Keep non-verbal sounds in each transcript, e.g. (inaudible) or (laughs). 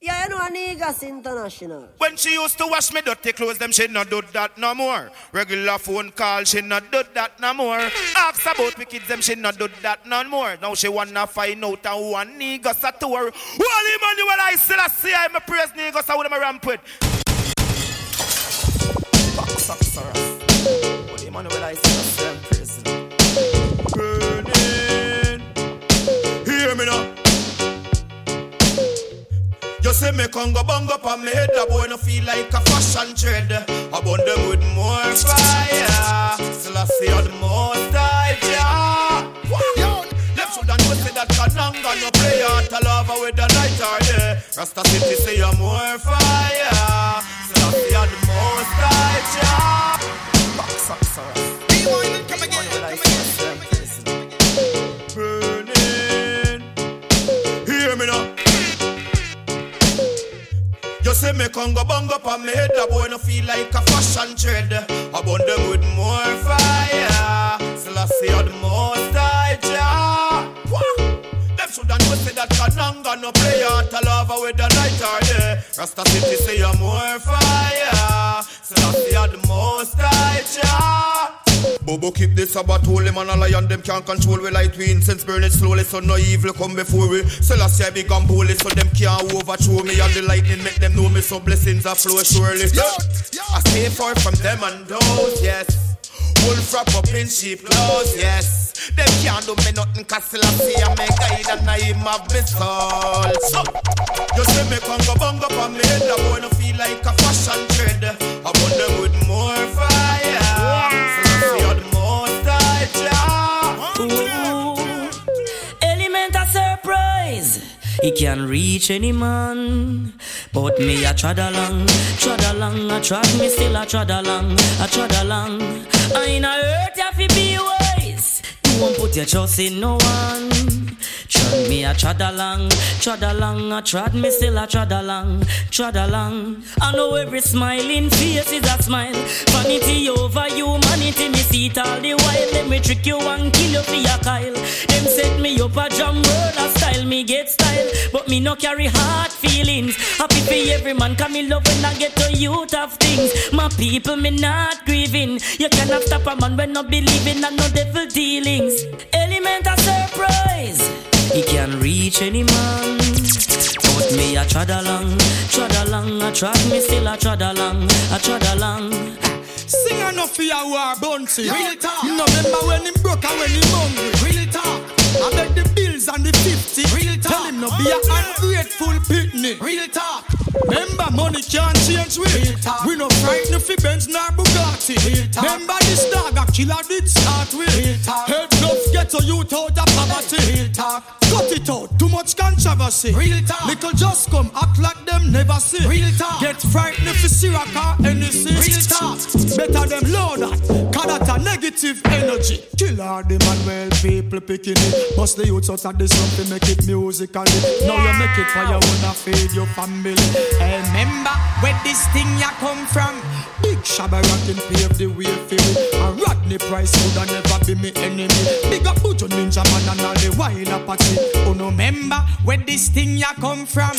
Yeah, you know Anigas International. When she used to wash me dirty clothes, them she not do that no more. Regular phone call, she not do that no more. Ask about me kids, them she not do that no more. Now she wanna find out who a niggas a tour. Well, Emmanuel, I still a see I'm a praise niggas, I would have ramp Say me congo bongo pa me head, a boy no feel like a fashion trend. I burn them with more fire. Still I see how the most I yeah. Them shoulda know say that Kananga no play out a lover with the night or. Rasta City say you're more fire. Still I see how the most I yeah. Box up, sir. Say me congo bongo pa me head, a boy no feel like a fashion trend. I burn them with more fire. See how the most I. Them shoulda know say that Kananga no play out a lover with the night or day. Rasta City say you're more fire. See how the most I. Bobo keep this about holy man a lion them can't control we light we incense burn it slowly so no evil come before we I big and bully so them can't overthrow me. And the lightning make them know me so blessings are flow surely. I stay far from them and those yes. Wolf wrap up in sheep clothes yes. Them can't do me nothing cause Selassie I make guide and I him have me soul. So you say me congo bongo pa me head a boy no feel like a fashion trend. I burn them with more fire He can reach any man. But me a trod along, trod along, I trod me still a trod along, I trod along. I in a hurt you fi be wise. Don't put your trust in no one. Trod me a trod along, trod along, I trod me still a trod along, trod along. I know every smiling face is a smile. Vanity over humanity, me see it all the while. Let me trick you and kill you for your Kyle. Them set me up a jam world a style, me get style, but me no carry hard feelings. Happy for every man, come me love when I get to youth of things. My people, me not grieving. You cannot stop a man when not believing and no devil dealings. Element of surprise. He can reach any man. But me a trod along, trod along, I trod me still a trod along, I trod along. Sing enough for your war bouncy. Real talk. You know remember when him broke and when him hungry. Real talk. I bet the bills and the 50. Real talk. Tell him no be a oh, ungrateful pitney. Real talk. Remember money can't change we. Real talk. We no frightened for Benz nor Bugatti. Real talk. Remember this dog a killer did start with. Real talk. Help love get a youth out of poverty. Real talk. Cut it out. Too much controversy. Real talk. Little just come act like them never see. Real talk. Get frightened if you see a car NEC. Real talk. Better them low that. Cause that a negative energy. Kill all the man well people picking it. Bust the youths out of to make it musically. Now you make it for your own and feed your family. Hey, remember where this thing ya come from? Big Shabba rockin' pave the way for me. And Rodney Price would never be me enemy. Big up Buju Ninja Man and all the wild party. Oh no, remember where this thing ya come from?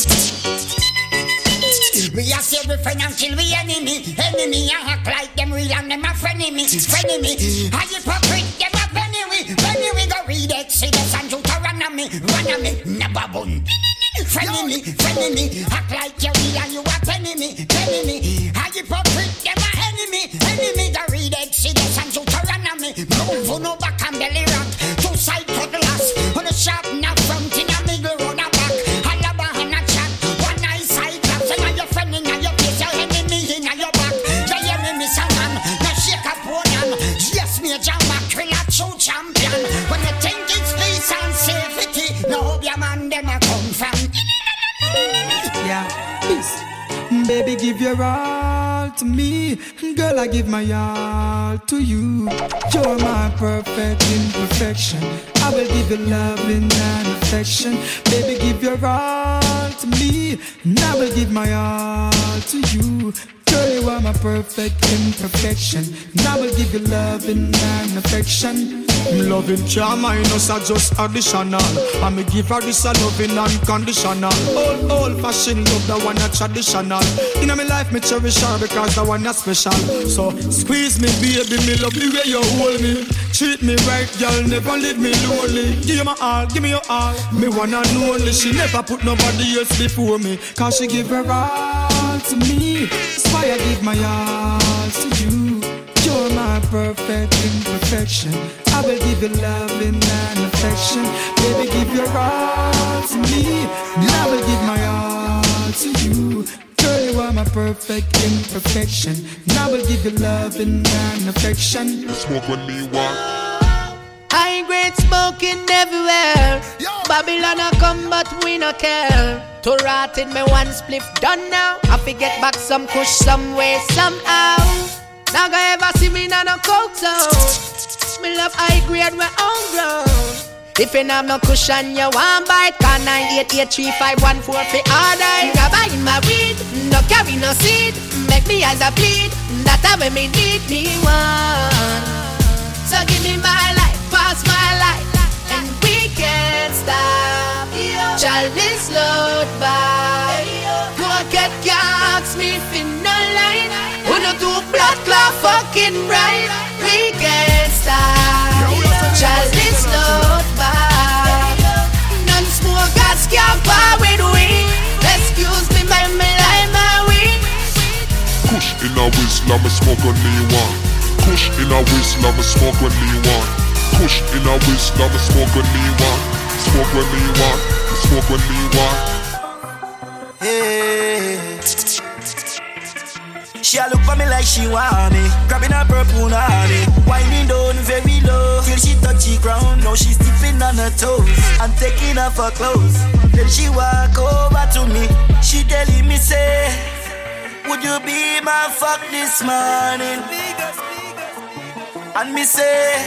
We are we friend and kill we enemy. Enemy and act like them real and them a frenemy. Frenemy. A hypocrite them a Penny we go read Exodus and Deuteronomy. Ronomy. Never bun. Frenemy. Frenemy. Act like you real and you a penny Penny. A hypocrite them a enemy. Enemy go read Exodus and Deuteronomy. Move on over and belly rock. Two side cutlass. On a sharp now Baby, give your all to me. Girl, I give my all to you. You're my perfect imperfection. I will give you loving and affection. Baby, give your all to me. And I will give my all to you. Girl, you are my perfect imperfection. And I will give you loving and affection. Loving charm, I know so just additional. And me give her this a loving unconditional. Old, old fashioned love, the one a traditional. In my life, me cherish her because the one a special. So squeeze me, baby, me love the way you hold me. Treat me right, girl, never leave me lonely. Give you my all, give me your all. Me wanna know only she never put nobody else before me. Cause she give her all to me. That's I give my all to you. You're my perfect imperfection. I will give you love and affection. Baby, give your all to me. And I will give my all to you. Girl, you are my perfect imperfection. And I will give you love and affection. Smoke when me want. I smoking everywhere. Babylon a come, but we no care. To rot in me one spliff done now. I fi get back some kush somewhere somehow. Now go ever see me na no coke zone. Me love high grade we own ground. If you have no cushion, you want bite. Call 9883514 for order. Grab in my weed, no carry no seed. Make me eyes a bleed. That a when me need me one. So give me my life, pass my life, and we can't stop. Chalice load by. Pocket cocks me fin no line. No do blood clot fucking right. We can't stop. Chalice load by. None smokers can power with we. Excuse me, my me like my weed. Kush in a whistle, I'ma smoke when me want. Kush in a whistle, I'ma smoke when me want. Kush in a whistle, I'ma smoke when me want. Smoke when me want. Smoke when me want. Hey. She a look for me like she want me Grabbing her purple honey Winding down very low Till she touch the ground Now she stepping on her toes And taking off her clothes Then she walk over to me She telling me say Would you be my fuck this morning? And me say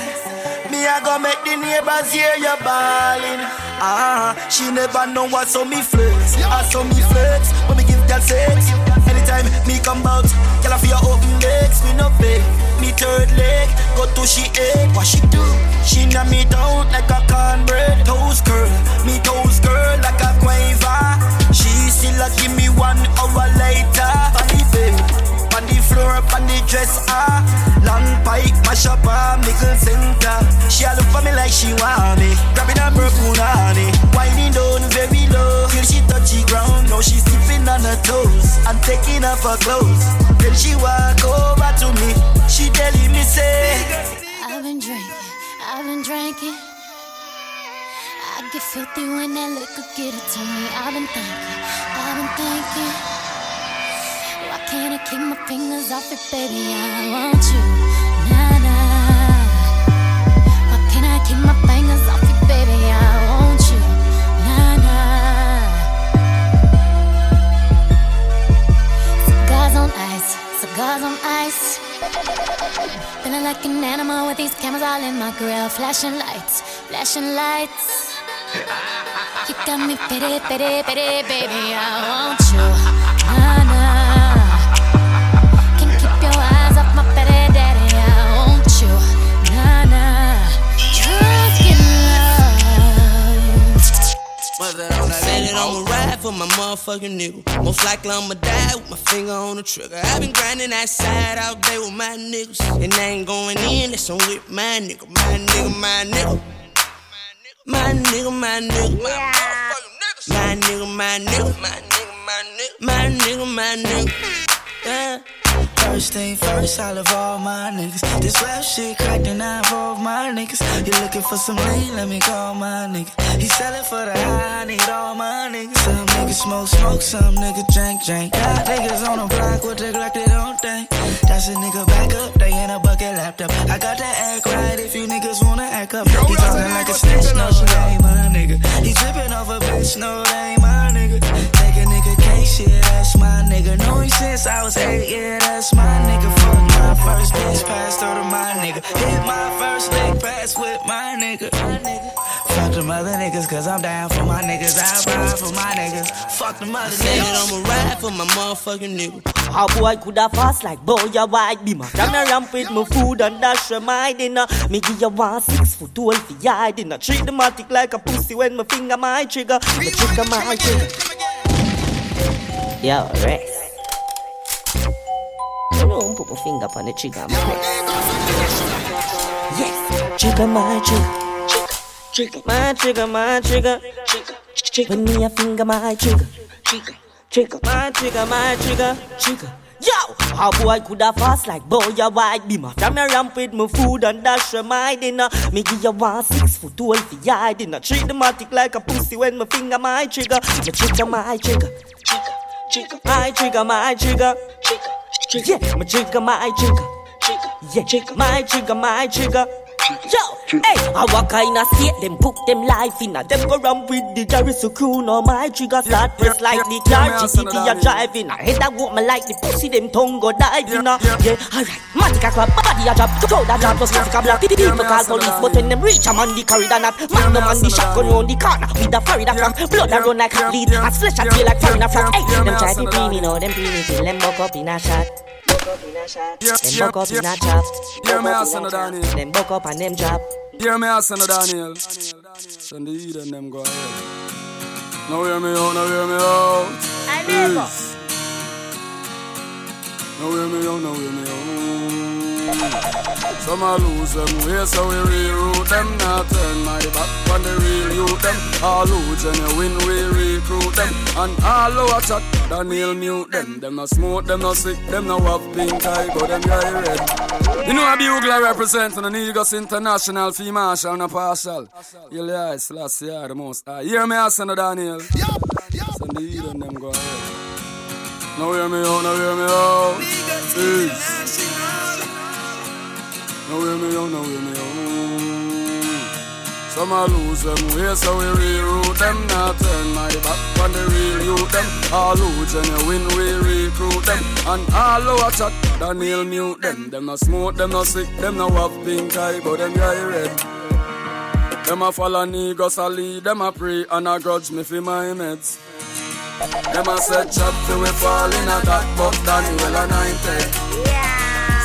Me a go make the neighbors hear you bawling. Ah, she never know what so me flex. I so me flex When me give that sex. Anytime me come out Girl I feel open legs. Me no fake Me third leg Go to she egg. What she do? She knock me down like a cornbread. Toes curl Me toes curl like a quaver. She still a give me one hour later. The bed On the floor On the dress ah Long pipe Mash up middle center A look for me like she want me Grabbing her purple honey Winding down very low Till she touch the ground Now she stepping on her toes And taking off her clothes Then she walk over to me She telling me say I've been drinking, I've been drinking. I get filthy when that liquor get it to me. I've been thinking, I've been thinking. Why can't I keep my fingers off it, baby? I want you, my fingers off it, baby? I want you, on ice, on ice. Feeling like an animal with these cameras all in my grill. Flashing lights, flashing lights. You got me pity, pity, pity, baby. I want you. Nah, nah. Said that I'ma ride for my motherfucking nigga. Most likely I'ma die with my finger on the trigger. i been grinding that side all day with my niggas. And I ain't going in, that's on with my nigga. My nigga, my nigga. My nigga, my nigga. My motherfucking niggas. My nigga, my nigga. My nigga, my nigga. My nigga, my nigga. Yeah. First thing first, I love all my niggas. This rap shit cracked and I involve my niggas. You looking for some lean? Let me call my nigga. He selling for the high, I need all my niggas. Some niggas smoke, smoke, some niggas drink, drink. Got niggas on the block with the like they don't think. That's a nigga back up, they in a bucket laptop. I got that act right if you niggas wanna act up. He talking like a snitch, no, she ain't my nigga. He tripping off a bitch, no, they ain't my nigga. Yeah, that's my nigga. Know him since I was eight, yeah, that's my nigga. Fuck my first bitch, passed over to my nigga. Hit my first leg, pass with my nigga. Fuck them other niggas, cause I'm down for my niggas. I ride for my niggas. Fuck them other Said niggas. I'ma ride for my motherfucking nigga. How boy coulda fast like boy a white beamer. Come me ramp with my food and dash my dinner. Me give you one six foot twelve for your dinner. Treat the matic like a pussy when my finger my trigger. My trigger my trigger. Yo, rest. You know, put my finger on the trigger, my. Yes, trigger my trigger. Trigger my trigger, my trigger. Trigger, trigger. When me a finger my trigger. Trigger, trigger. My trigger, my trigger. Trigger. Yo, how boy coulda fast like boy a white beamer. From me ramp with my food and dash for my dinner. Me give you one six foot twelve for your dinner. Treat the matic like a pussy when my finger my trigger. My trigger, my trigger. Trigger, trigger. My trigger, my trigger. Trigger, trigger. Yeah, my trigger, my. Trigger, yeah. My trigger, my trigger. Yo, hey, I what kind of state them put them life in a them go run with the Jerry so crew no my trigger start press like the car GTP a driving I hit that woman like the pussy them tongue go diving uh. yeah. Alright matic a crab body a drop throw that drop just matic a block people call police but when them reach I'm on the corridor nap magnum on the shotgun round the corner with the Florida flag blood a run like a bleed as flesh a tail like foreigner flag hey them try to pre me know them pre me till them buck up in a shot them buck up in a chop Hear me ask no Daniel. them buck up and them drop Hear me ask no Daniel. Send the heat and them go ahead. Now hear me out, now hear me out. I never. Now hear me out, now hear me out. Some a lose them way, so we reroute them. Not turn my back on the real youth them. All who genuine, we recruit them. And all a chat, Daniel mute them. Them no smoke, them no sick, them no have pink eye, but them eye red. You know a bugler representing the Negos International, fee marshal, no partial. You'll hear it's last year, the most. I hear me asking the Daniel. Send the heat them go ahead. Now hear me out, now hear me out. Peace. Now hear me out, now hear me out. Some a lose them way, so we reroute them. Not turn my back on the real youth them. All who genuine, we recruit them. And all a chat, Daniel mute them. Them no smoke, them no sick, them no have pink eye, but them eye red. Them a follow Negros a lead, them a pray and a grudge me for my meds. Them a set chat till we fall in a that, but Daniel anointed.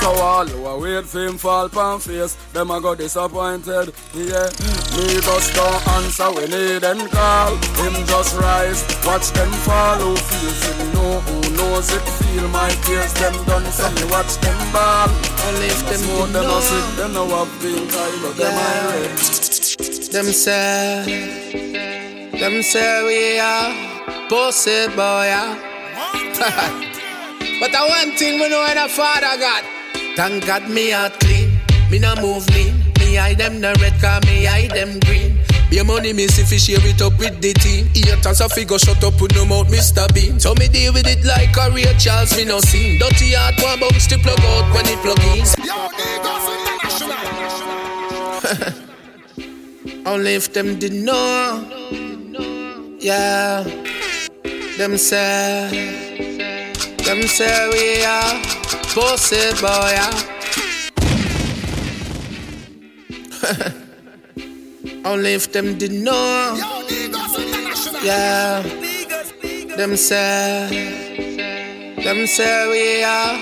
So all who a wait for him fall pan face, them a go disappointed. Yeah, Negros don't answer when they then call. Him just rise, watch them fall. Who feels it? Know who knows it? Feel my tears, them done. So me watch them ball. Only if them Smoke them know. sick, them no have pink eye, but them eye red. Them say, them say we are pussy boy. Yeah. (laughs) but I one thing we know when a father got. Thank God me heart clean, me no move lean. Me hide them the red car, me hide them green. Be money me see fi share it up with the team. Haters a figure shut up put no mouth Mr. Bean. So me deal with it like a real Charles me no seen. Dirty heart one bounce to plug out when it plug in. (laughs) Only if them did know. Yeah. Them say. Them say we are pussy boy. (laughs) Only if them did know. Yeah. Them say. Them say we are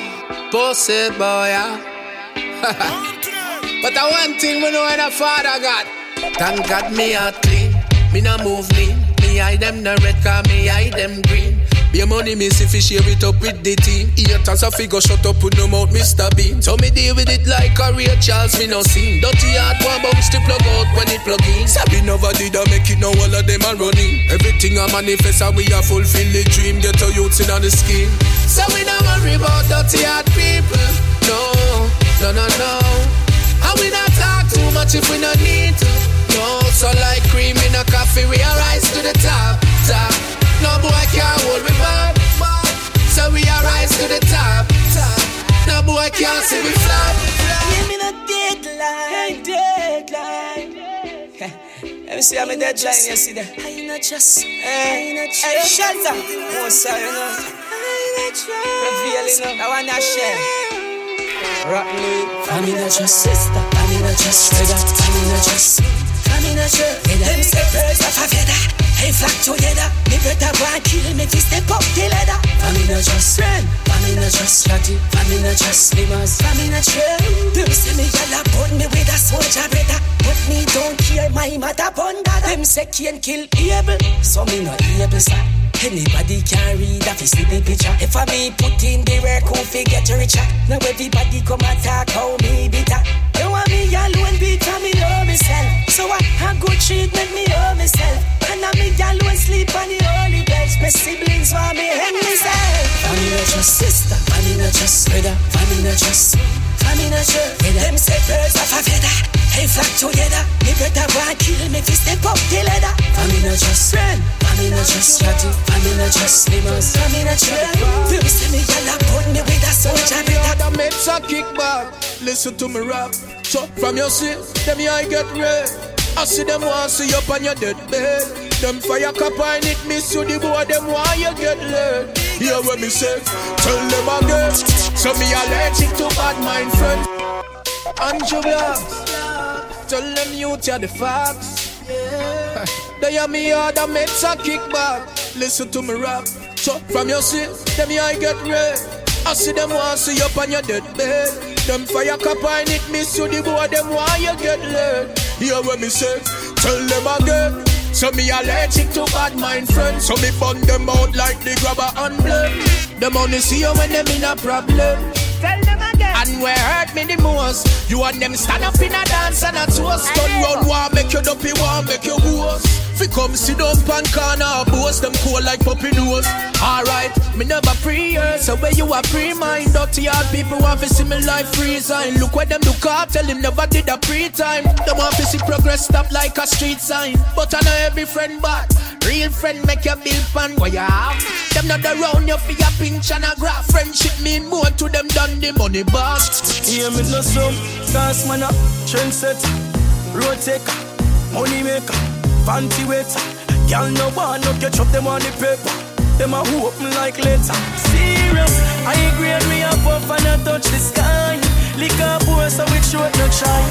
pussy boy. (laughs) But the one thing we know when a father got Thank God me a clean Me no move lean Me hide them the red car Me hide them green Be money see fi share it up with the team. Haters a figure shut up put no mouth Mr. Bean So me deal with it like a real Charles me no seen. Dirty heart one bounce to plug out when it plug in. Sabi never did I make it now all of them are running. Everything I manifest and we a fulfill the dream. Get a youths in on the scheme So we no worry about dirty heart people. No, no, no, no. And we not talk too much if we not need to. No, so like cream in a coffee, we rise to the top, top. No boy can't hold me back, so we are rise to the top, top. No boy can't see me flop. Give me the deadline, deadline. (laughs) Let me see how my deadline you see that. I not just, eh, I not eh, just. Hey, shut up. Oh, sorry, no. I not just. Reveal, you know. I want to share. Rock me. I'm in a just sister, I'm in a just straight up, I'm in a just. I'm famina shirt. Them say birds of a feather, hey flock together. Me better go and kill me to step up the ladder. Famina just friend, famina just chatty, famina just slimmers, famina chill. Them say me yalla put me with a soldier better, but me don't care my mother bun Them say can't kill able, so me not able sir. Anybody can read if you see the picture. If I me put in the work, who fi get richer? Now everybody come attack how me bitter. You want me alone beat me know myself. So I have good treatment me know myself. And I me alone sleep on the holy bed. My siblings want me hang myself. Family not just sister, family not just brother, family not just family not just. Them say birds of a feather. Hey, flock together. Me better go and kill me if you step up the ladder. Family not just friend, family not just chatty, family not just slimmers, family not just. Them say me yalla put me with a soldier better. The mates a kick back. Listen to me rap. So from your seat, them I get red. I see them want see you up on your dead bed. Them fire cap I need me so the boy them want you get laid. Hear what me say? Tell them again. So me allergic to bad mind friend. And sugar. Tell them you tell the facts. They hear me and mates a kick back. Listen to me rap. So from your seat, them I get red. I see them want see you up on your dead bed. Them fire cap I need me so the boy them want you get laid. Hear what me say? Tell them again. So me allergic to bad mind friends. So me burn them out like the grabber and blame. Them only see you when them in a problem. Tell. And where hurt me the most, you and them stand up in a dance and a toast. Turn round, want make you dopey, want make you worse. Fi come sit down pan corner, boast them cool like puppy nose. Alright, me never free her, so where you are free mind. Dirty hard people want to see me life resign. Look where them do car, tell him never did a pre-time. Them want to see progress stop like a street sign. But I know every friend bad. Real friend make you build pan what you have. Them not around you for your pinch and a graph. Friendship mean more to them than the money back. Hear me no some, cause man a trendset, road taker, money maker, panty waiter. Girl no one no catch up them on the paper. Them a hope me like later. Serious, I agree me a puff and I touch the sky. Lick up poor so it short no try.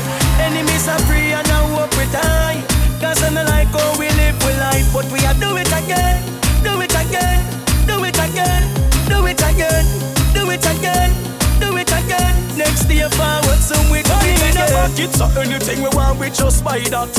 Enemies are free and I hope we die. Cause I'm like how we live we life, but we are do it again, do it again, do it again, do it again, do it again, do it again. Next day forward, some we go in a pocket, so anything we want, we just buy that.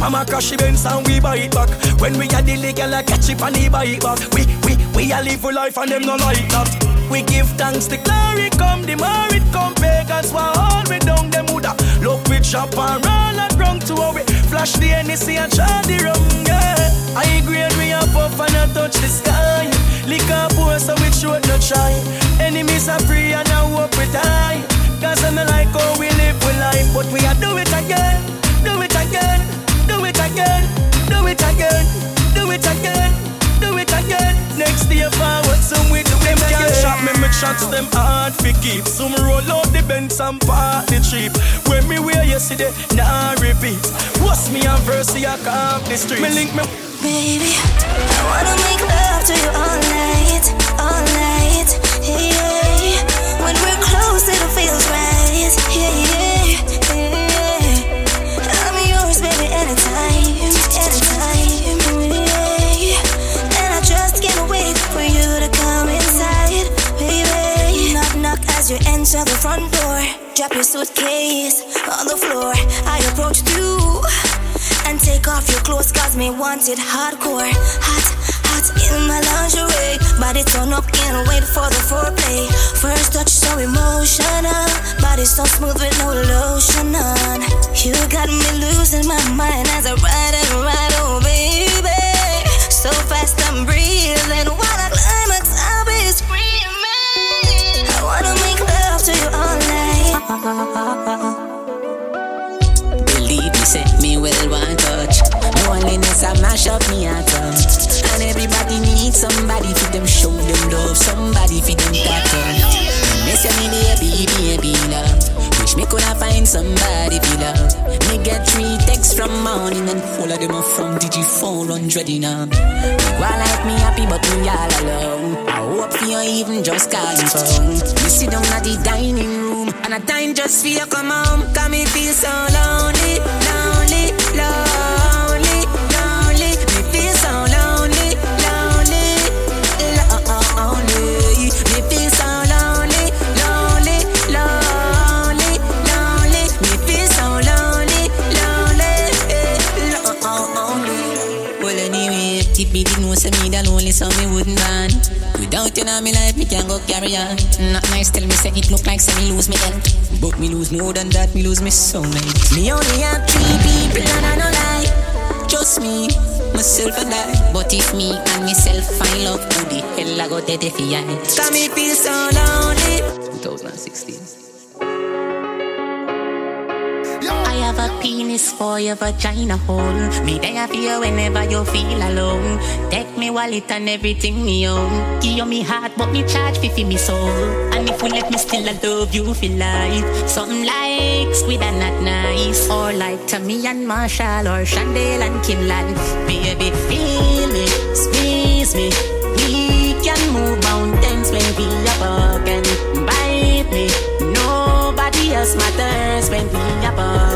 Mama crash the Benz and we buy it back. When we are the legal, I catch it and he buy it back. We, we, we a live for life and them no like that. We give thanks, the glory come, the more it come. Pagans were all we down, them woulda. Look we chop and roll and run to our way. Flash the NEC and try the rum, yeah. I agree and we a puff and I touch the sky. Lick up poor so we should not try. Enemies are free and I hope we die. Cause I'm like how we live we life, but we are do it again, do it again, do it again, do it again, do it again, do it again. Next day forward, some we do them can't shot me, me shots them hard fi keep. Some roll out the Benz and park the cheap. When me wear yesterday, nah repeat. What's me and verse, I can't the street. Me link me. Baby, I wanna make love to you all night, all night, yeah. When we're close, it feels right, yeah, yeah. I'm yours, baby, anytime, anytime, yeah. And I just can't wait for you to come inside, baby. Knock, knock as you enter the front door. Drop your suitcase on the floor. I approach you and take off your clothes cause me want it hardcore. Hot hot in my lingerie. Body turn up can't wait for the foreplay. First touch so emotional. Body so smooth with no lotion on. You got me losing my mind as I ride and ride oh baby. So fast I'm breathing while I climax I'll be screaming. I wanna make love to you all night well want touch. Loneliness I mash up me up. And everybody needs somebody for them show them love, somebody for them up. Me say me baby, baby love. Wish me coulda find somebody for love. Me get three texts from morning and all of them are from Digi 400 in a. Go like me happy but me all alone. I hope you even just calling phone. You sit down at the dining room and I dine just for you come home. Cause me feel so lonely, lonely, If me didn't know, say me the lonely, so me wouldn't run. Without you in my life, me can't go carry on. Not nice, tell me say it look like say me lose me health. But me lose more than that, me lose me soulmate. Me only have three people and I no lie. Just me, myself and I. But if me and myself find love, who the hell I go dead if I Cause me feel so lonely. 2016. Have a penis for your vagina hole. Me there for you whenever you feel alone. Take me wallet and everything me own. Give you me heart, but me charge fi fi me soul. And if we let me still I love you for life. Something like squid and not nice. Or like Tommy and Marshall or Chandel and Kinlan. Baby, feel me, squeeze me. We can move mountains when we are broken. Bite me, nobody else matters when we are.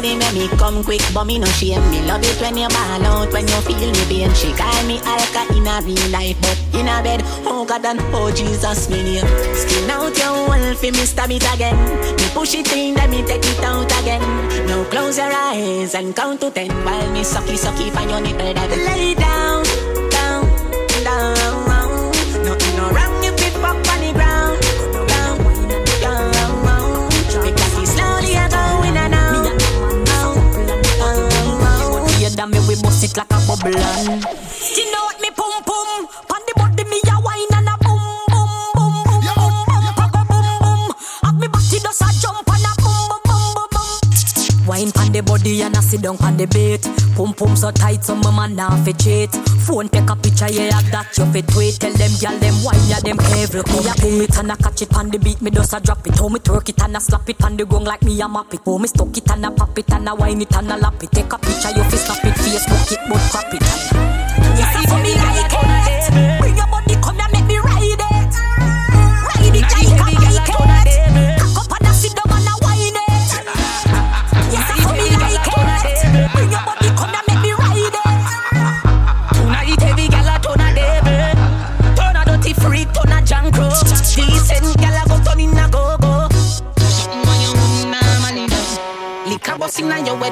Pussy make me come quick, but me no shame. Me love it when you ball out, when you feel me pain. She call me Alka in a real life, but in a bed, oh God and oh Jesus, me name. Skin out your wall me stab it again. Me push it in, then me take it out again. Now close your eyes and count to ten while me sucky sucky for your nipple. Lay down, down, down. It like a bubble. And You know Wine pan the body and a sit down pan the bait Pum pum so tight so my man now fi cheat. Phone take a picture yeah that you fit tweet. Tell them gyal them wine yeah them every Me a pull it and a catch it pan the beat me does a drop it. How me twerk it and a slap it pan the gong like me a map it. Me stuck it and a pop it and a wine it and a lap it. Take a picture you fi snap it. Facebook it but crap it. Yes, I for me like it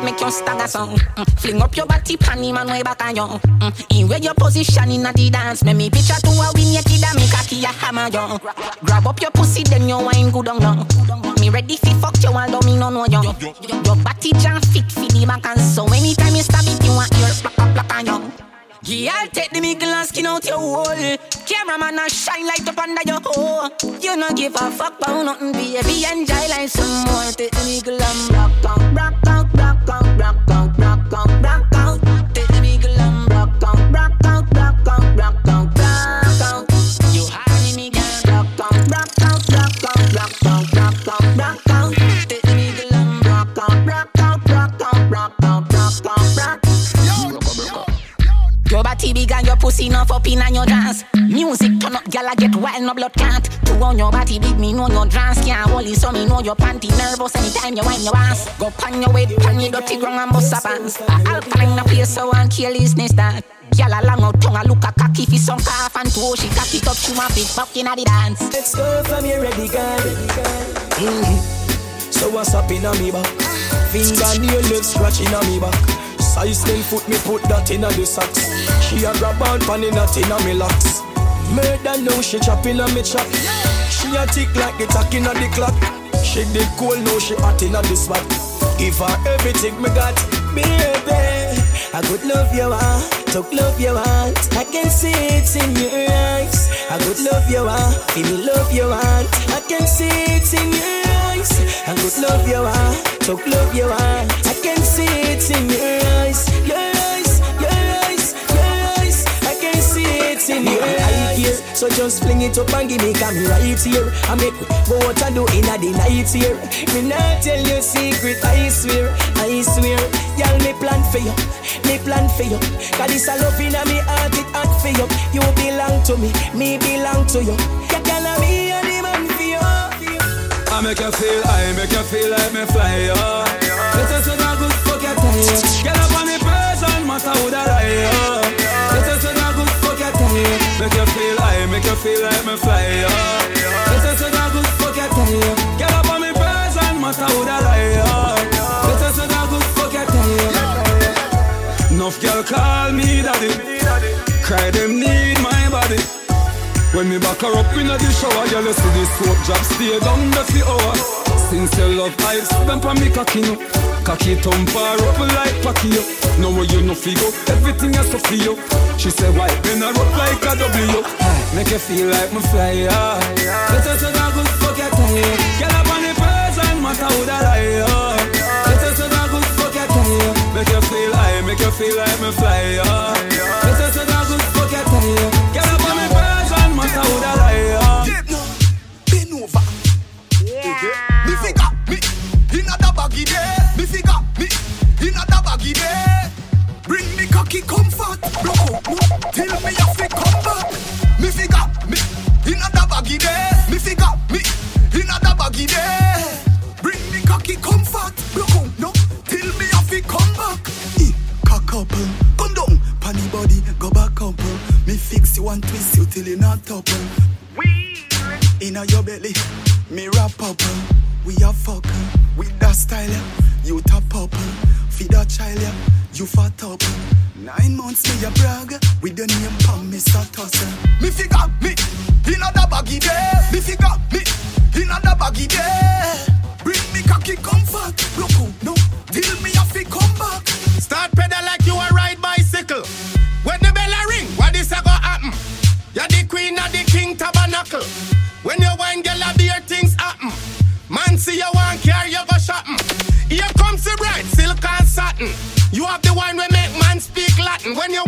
make you stagger song. Mm. Fling up your body panty man way back on you. Mm. In where your position inna the dance. Make me picture to a win your kid and make a key a hammer you Grab up your pussy then you wine good on you. Me ready fi fuck you although me no know you. Your body jam fit fi the back and so Anytime you stab it you want your plaka plaka you yeah, I'll take the mickle and skin out your hole. Cameraman a shine light up under your hole. You no give a fuck about nothing, baby. Enjoy life some more. Take the mickle and rock out, rock out, rock out, rock out, rock out, rock out. Take the mickle and rock out, rock out, rock out, rock out, rock out. Body big and your pussy enough up in and your dance. Music turn up, gyal I get wild, no blood can't. To on your body big, me know your dance can't hold it, so me know your panty nervous anytime you wind your ass. Go pan your weight, pan your dirty ground and bust a pants. A alkaline a place so and kill his nest that. Gyal a long out tongue, a look a cocky fi some calf and toe. She cock it up, she want fit back inna the dance. Let's go from here, ready, girl. Mm. So what's up in a me back? Fingernail left scratching on me back. Size 10 foot me put that in a the socks. She a grab on pan in a tin a me locks. Murder now she chopping on me chop. She a tick like the tack in a the clock. She did cool now she hot in a the spot. Give her everything me got, baby. I could love you want, talk love you want. I can see it in your eyes. I could love you want, feel love you want. I can see it in your eyes. I could love you want, talk love you want. I can see it in your eyes, so just fling it up and give me come right here. I make go what I do in a the night here. Me not tell you secret, I swear, I swear. Y'all me plan for you, me plan for you. Cause this a love in a me heart, it hot for you. You belong to me, me belong to you. Can me and the man for you. I make you feel, I make you feel like me fly. Let us with a good fuck your tie. Get up on the person, matter who that lie, oh. Make you feel, I make you feel like me fly, yeah. Better say that good fuck your tie. Get up on me present, matter who that lie, yeah. Better say that good fuck your tie. Enough girl call me daddy. Cry them need my body. When me back her up in the shower, girl you see this soap drop stay down the few. Since your love eyes, them pa me cocky. Cocky thump her up like packy yo. Know where you no figo, everything is so for you. She said why then I rock like a W. Make you feel like me fly, yeah. Better say that good fuck your tie. Get up on the present, matter who that I am. Better say that good fuck your tie. Make you feel high, make you feel like me fly, yeah. Better say that good fuck your tie. Get up on the present, matter who that I am. Bend over. Me figure me in a da baggy day. Me figure me in a da baggy day. Bring me cocky comfort. Block out no till me have to come back. Me figure me in a da baggy day. Me figure me in a da baggy day. Bring me cocky comfort. Block out no till me have to come back. Eh, cock up, come down, panny body, go back up. Me fix you and twist you till you not top. uh. Inna your belly, me wrap up. We a fuck with that style. You top up, feed a child. uh. You fat up. Nine months me a brag with the name Pam status. uh. Me figure me inna the baggy day. Me figure me inna the baggy day. Bring me cocky comfort. Look out, no, till me a to come back. Start pedal like you a ride bicycle. When the bell a ring, what is a go happen? You're the queen of the king tabernacle. When you wine, girl, a beer things happen. Man, see you want and satin. You have the wine we make man speak Latin. When you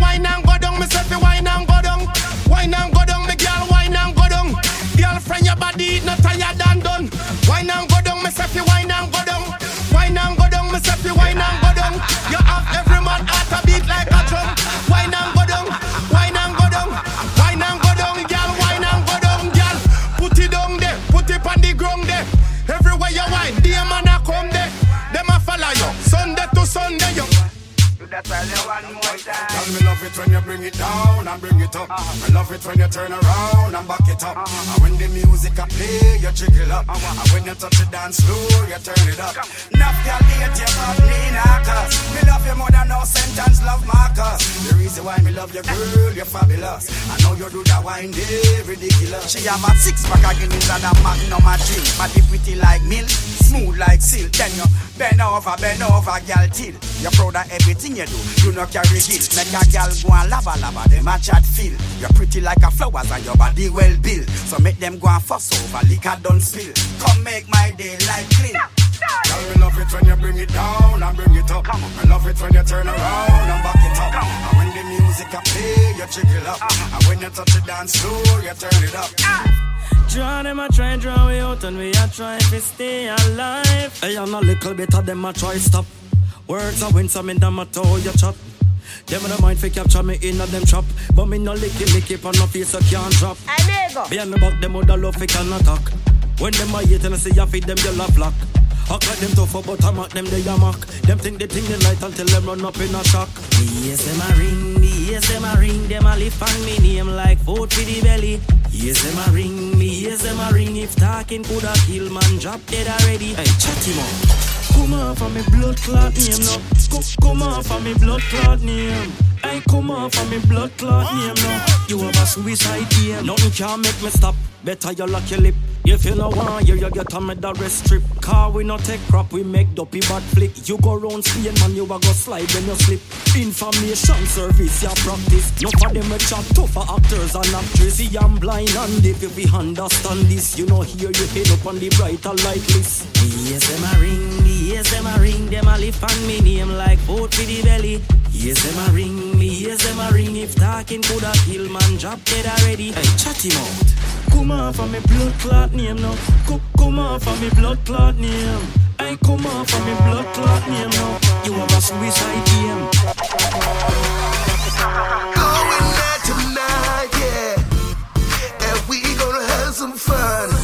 Tell me love it when you bring it down and bring it up. I love it when you turn around and back it up. And when the music I play, you jiggle up. And when you touch the dance floor, you turn it up. Knock your late, you pop me knockers. Me love you more than no sentence, love markers. The reason why me love you, girl, you're fabulous. I know you do that wine day, ridiculous. She have a six pack again inside a magnum a drink. Body pretty like milk, smooth like silk. Then you bend over, bend over, girl, till. You're proud of everything you do. You know carry guilt. Make a girl go and lava lava, them a chat feel. You're pretty like a flowers and your body well built. So make them go and fuss over, liquor don't spill. Come make my day like clean. Girl, me love it when you bring it down and bring it up. come I love it when you turn around and back it up. And when the music a play, you jiggle up. And when you touch the dance floor, you turn it up. Draw them a try draw we out and we a try to stay alive. Hey, and a little bit of them a try stop. Words are win some in them a toe you chop. Them in the mind fi capture me in a them trap, but me no licky licky on no face so can't drop. Behind me back them woulda love fi can attack. When them a hate and I see you feed them laugh flock. Act cut them tough but I'm at them they a mock. Them think they think they light until them run up in a shock. Yes, them a ring, me yes, them a ring, them a lift on me name like food for the belly. Yes, them a ring, me yes, them a ring. If talking coulda kill man, drop dead already. Hey, chat him up. Come off of me blood clot name no. Come, come off of me blood clot name. Hey, come off of me blood clot name no. You have a suicide game. Nothing can make me stop. Better you lock your lip. If you no want you, you get a medal rest strip. Car we no take crap, we make dopey bad flick. You go round Spain, man, you a go slide when you slip. Information service, ya practice. No for them a chat tougher actors and actresses. I'm blind and if we understand this. You know here you head up on the brighter light list. Yes, them a ring, yes, them a ring. Them a lift on me name like food for the belly. Yes, them a ring me, yes, them a ring. If talking coulda kill man, drop dead already. Hey, chat him out. Come off of me blood clot name now. Come, off of me blood clot name. I come off of me blood clot name now. You have a suicide game. Going there tonight, yeah. And we gonna have some fun.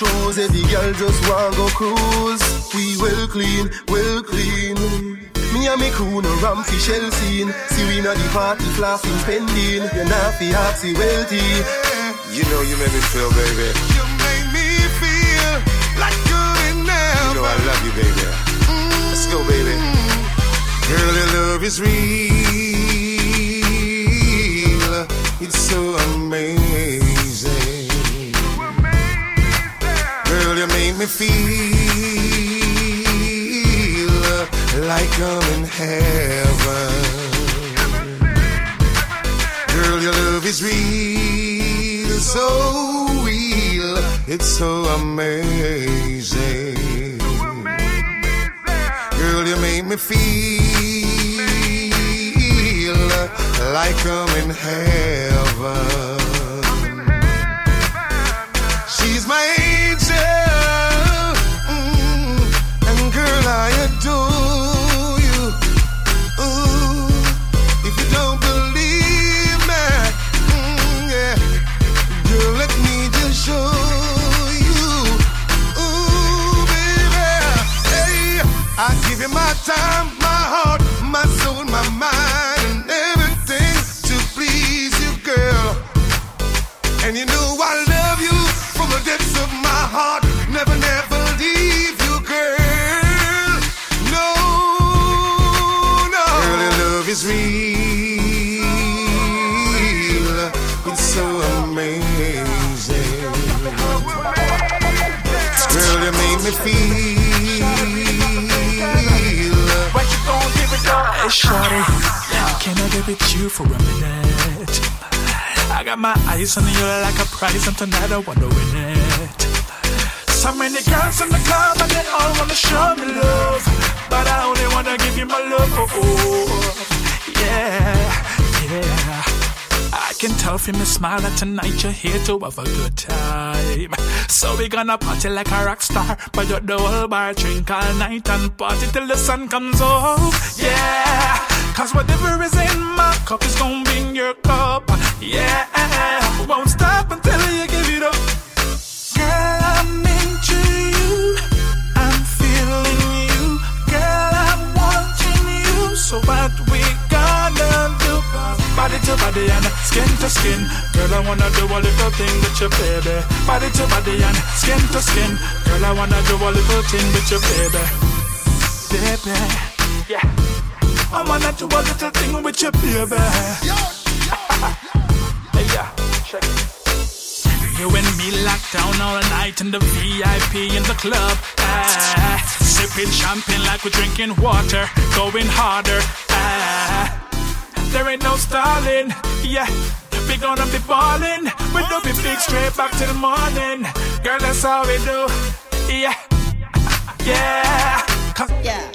Shoes, every girl just wanna go cruise. We well clean, well clean. Me and me crew no ram fi shell scene. See we know the party flossing spending. You're not fi happy wealthy. You know you make me feel, baby. You make me feel like good enough. You know I love you, baby. Let's go, baby. Girl, your love is real. It's so amazing. Feel like I'm in heaven. Girl, your love is real, so real. It's so amazing. Girl, you make me feel like I'm in heaven. On you like a prize, and tonight I wanna win it. So many girls in the club, and they all wanna show me love, but I only wanna give you my love. Oh, oh. yeah, yeah. I can tell from your smile that tonight you're here to have a good time. So we gonna party like a rock star, but you're the whole bar, drink all night and party till the sun comes up. Yeah, cause whatever is in my cup is gonna be in your cup. Yeah, won't stop until you give it up. Girl, I'm into you. I'm feeling you. Girl, I'm wanting you. So what we gonna do? Body to body and skin to skin. Girl, I wanna do a little thing with your baby. Body to body and skin to skin. Girl, I wanna do a little thing with your baby. Baby, yeah. I wanna do a little thing with your baby. hey, (laughs) yeah, check it. You and me locked down all night in the VIP in the club. Ah, sipping champagne like we're drinking water, going harder. Ah, there ain't no stalling, yeah. We gonna be ballin', we do be big straight back till the morning. Girl, that's how we do, yeah, yeah. Yeah.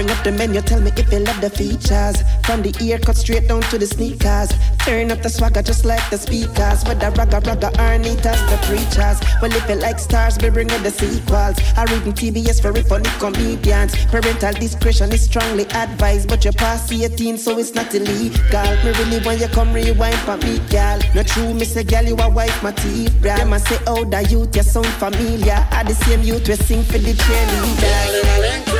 Bring up the menu, tell me if you love the features. From the ear cut straight down to the sneakers. Turn up the swagger just like the speakers. Whether ragga ragga or neat as the preachers. Well, if you like stars, we bring in the sequels. I reading TBS for funny comedians. Parental discretion is strongly advised, but you're past 18, so it's not illegal. Me really want you come rewind for me, gal. Not true, say, gal, you a wife material. Them I say, oh, the youth, you sound familiar. Are the same youth we sing for the cheerleaders.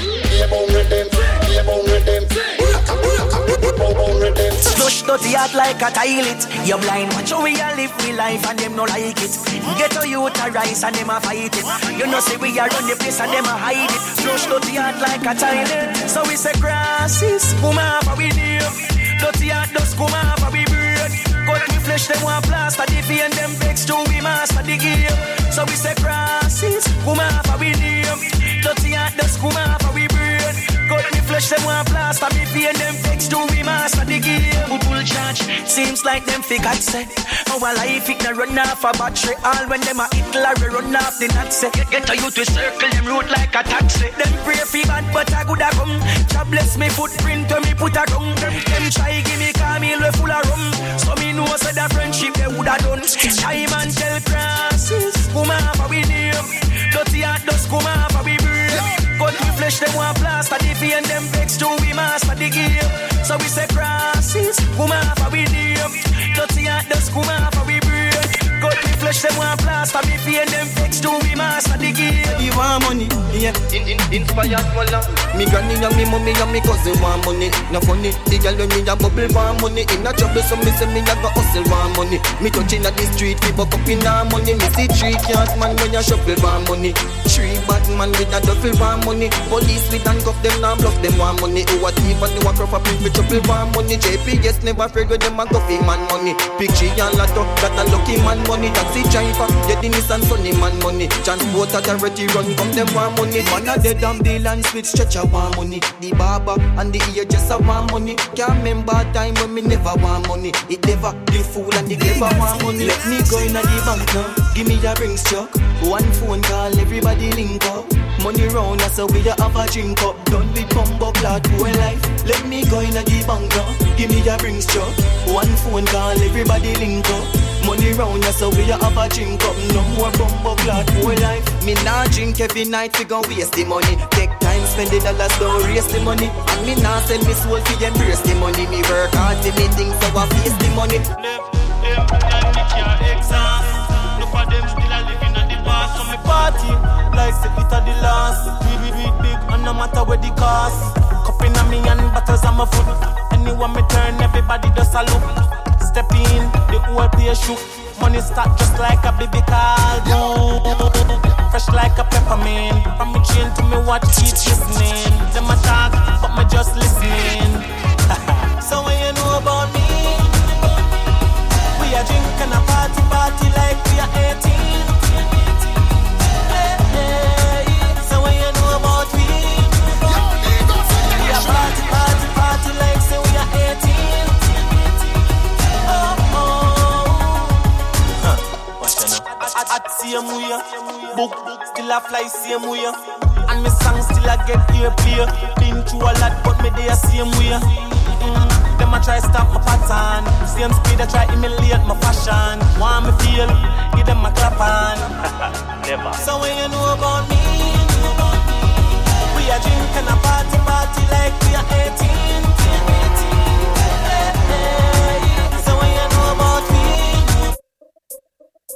dirty heart like a toilet. You blind, watch how we a live we life and them no like it. Get a youth a rise and them a fight it. You know say we a run the place and them a hide it. Slush dirty heart like a toilet. So we say grasses, come a we name. Dirty heart dust come a we brain. Cut we flesh them want plaster the vein them vex to we master the game. So we say grasses, come a we name. Dirty heart dust come a we we flesh them want plaster. Me pain them fix to we master the game. Who pull charge? Seems like them fake figure say. Our life it no run off a battery. All when them a Hitler we run off the. Set. Get a youth to circle them road like a taxi. Them pray for bad but I good a come. Jobless me footprint when me put a gun. Them try give me Camille full of rum. So me know say that friendship they woulda done. Time and tell crosses. Come off a we name. Dirty heart dust come off a we brain. Cut we flesh them want plaster the pain them vex to we master the game. So we say crosses. Off a we name. Dirty heart dust come off a we brain. Cut we flesh them want plaster the pain them vex to we master the game. You want money, yeah. In, in, inspired walla. Uh, me granny and me mommy and me cousin want money. No funny, the girl when me a bubble want money. In a trouble, so me say me a go hustle want money. Me touching at the street, we buck up in our money. Me see three cat man when you shuffle want money. Three bad man with a duffel want money. Police with handcuff them now bluff them want money. Who a thief and who a crop up with trouble want money. JPS never afraid when them a coffee man money. Picture and lotto, that a lucky man money. Taxi driver, get the Nissan Sunny man money. Transport authority run come them want money. Man a dead and bill and split stretcher want money. The barber and the ear just a want money. Can't remember time when me never want money. It never the fool and the clever want money. Let me go in the bank now. Give me a ring struck. One phone call, everybody link up. Money round us so we a have a drink up. Done with bumbo blood whole life. Let me go in the bank now. Give me a ring struck. One phone call, everybody link up. Money round us so we a have a drink up. No more bumbo blood whole life. Me nah drink every night we gon' waste the money. Take time spend the dollars don't raise the money. And me nah sell me soul fi embrace the money. Me work hard to me things so I face the money. Look at them still a living at the past. So me party like say it a the last. We we we big and no matter where the cost. Cup in a me and bottles on my foot. Anyone me turn, everybody does a look. Step in, the whole place shook. Money stack just like a baby call. Boom. Fresh like a peppermint. From me chain to me watch keep listening. Them a talk, but me just listening. (laughs) so when you know about me, we a drink and a party, party like we are 18. Same way, book still a fly same way, and me song still a get airplay. Been through a lot, but me they a same way. Mm. Them a try stop my pattern, same speed I try emulate my fashion. Want me feel, give them a clap on. (laughs) Never. So when you know about me, we a drink and a party, party like we are 18.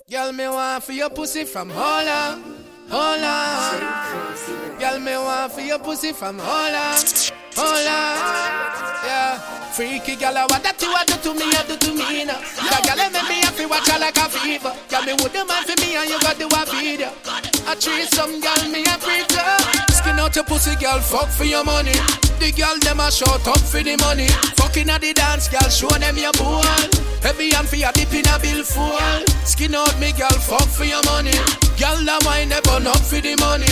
Girl, me want for your pussy from Holland, Holland. Girl, me want for your pussy from Holland, Holland. Yeah, freaky girl, what that you do to me, you do to me now. That girl, make me happy, watch her like a fever. Girl, me would man for me, and you got the a video. I treat some girl, me a preacher. Skin out your pussy, girl, fuck for your money. The girl them a short up for the money. Fucking at the dance, girl, show them your ball. Heavy and for your dip in a bill full. Skin out me, girl, fuck for your money. Girl, that wine never up for the money.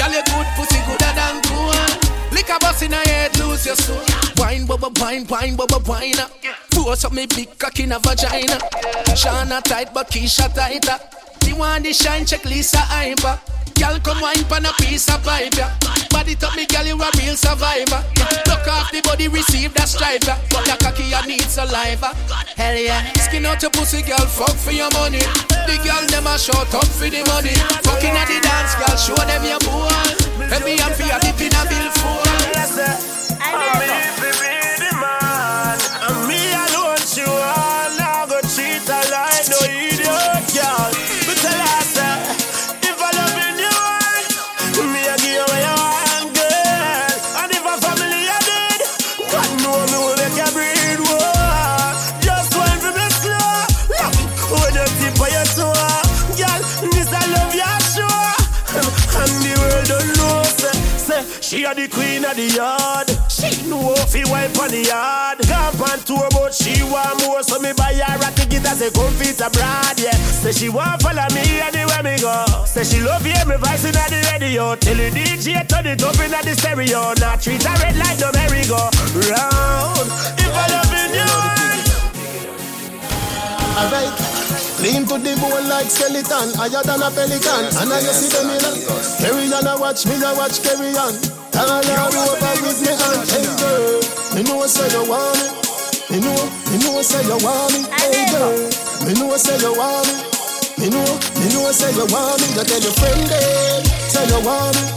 Girl, you good pussy gooder than cool. Lick a bus in a head, lose your soul. Wine, bubba, wine, wine, bubba, wine. Force up me big cock in a vagina. Shana tight, but Keisha tighter. The want the shine check Lisa hyper. Girl, come wine pan a piece of pipe, yeah. Body top me, girl, you a real survivor. Look off the body, receive that stripe, yeah. But your cocky, you need saliva. Hell yeah. Skin out your pussy, girl, fuck for your money. The girl, a short up for the money. Fucking at the dance, girl, show them your boy. Heavy and for your dip in a bill full. And a the queen of the yard. She know if he wipe on the yard. Camp on tour, but she want more, so me buy her a ticket a say come fit abroad, yeah. Say she want follow me anywhere me go. Say she love hear me voice in the radio. Tell the DJ turn it up in the stereo. Now treat her red like the merry-go round. If I loving you, Alright, lean to the bone like skeleton, higher than a pelican. And I just see them in a carry on, I watch me, I watch carry on. Tell her over with me and hey girl, me know say you want me. Me know, me know say you want me, hey girl. Me know say you want me. Me know, me know say you want me. You tell your friend them, say you want me.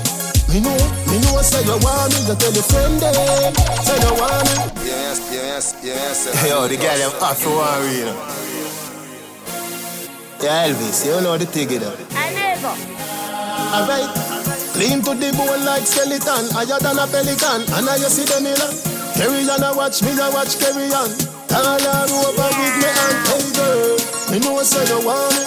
Me know, me know say you want me. You tell your friend them, say you want me. Yes, yes, yes. Yo, the guy them hot for one real. Yeah, Elvis, you know the thing, you know. I never. Alright, lean to the bone like skeleton, higher than a pelican. And I you see them in carry on, I watch me, I watch carry on. Tell her over with me and hey girl, me know say you want me.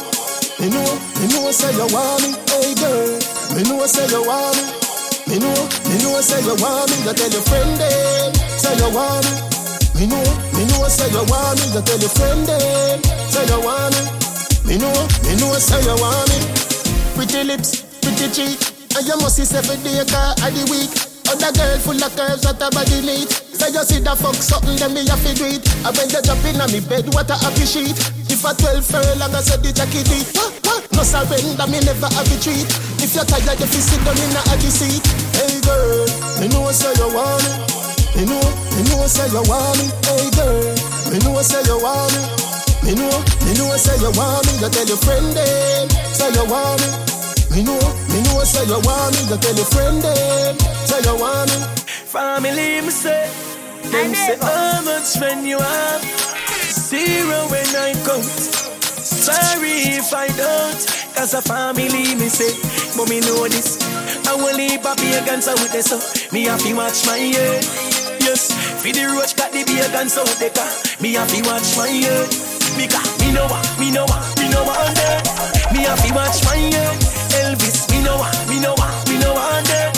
Me know, me know say you want me, hey girl. Me know say you want me. Me know, me know I say you want me. You tell your friend them, say you want me. Me know, me know say you want me. You tell your friend them, say you want me. Me know, me know say you want me. Pretty lips, pretty cheek, and you must see day car of the week. Other girl full of curves that her body neat. So you see the fuck something, then me have to do it. And when you jump in on me bed, what a happy sheet. If I 12 furlong, I said the jacket deep. No surrender, me never have a treat. If you're tired, you fi sit down in a seat. Hey girl, me know say you want me. Me know, me know say you want me. Hey girl, me know say you want me. Me know, me know say you want me. You tell your friend them, say you want me. Me know, me know say you want me. You tell your friend them, say you want me. Family, me say, them say how much when you have zero when I count. Sorry if I don't, cause a family me say, but me know this. I will leave a pagans out there, so me have to watch my head. Yes, for the roach got the pagans out there, me have to watch my head. Got, me know what, me know what, me know what there. Me have to watch my head. Elvis, me know what, me know what, me know what there.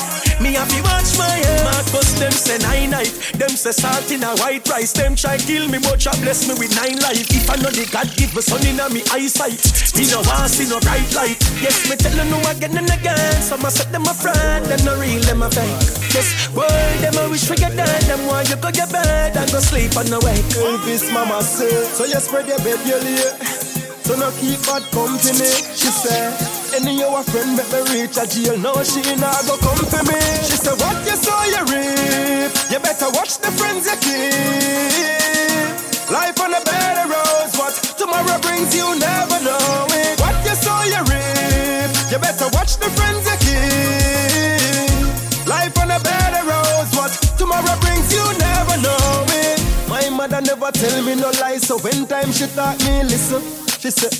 Me have watch my head. Marcus, them say nine knife. Them say salt in a white rice. Them try kill me, but God bless me with nine life. If I know the God give me sun in a me eyesight, me no want see no bright light. Yes, me tell you no again and again. Some I set them a friend, them no real, them a fake. Yes, boy, them a wish we get dead. Them want you go get bed and go sleep on the way. Elvis mama say, so you spread your bed, you lay. So no keep bad company. She say, any of your friend make me reach a jail. No, she not go come for me. She said, what you saw you reap. You better watch the friends you keep. Life on a bed of rose, what tomorrow brings you never know it. What you saw you reap. You better watch the friends you keep. Life on a bed of rose, what tomorrow brings you never know it. My mother never tell me no lies, so when time she taught me listen. She said,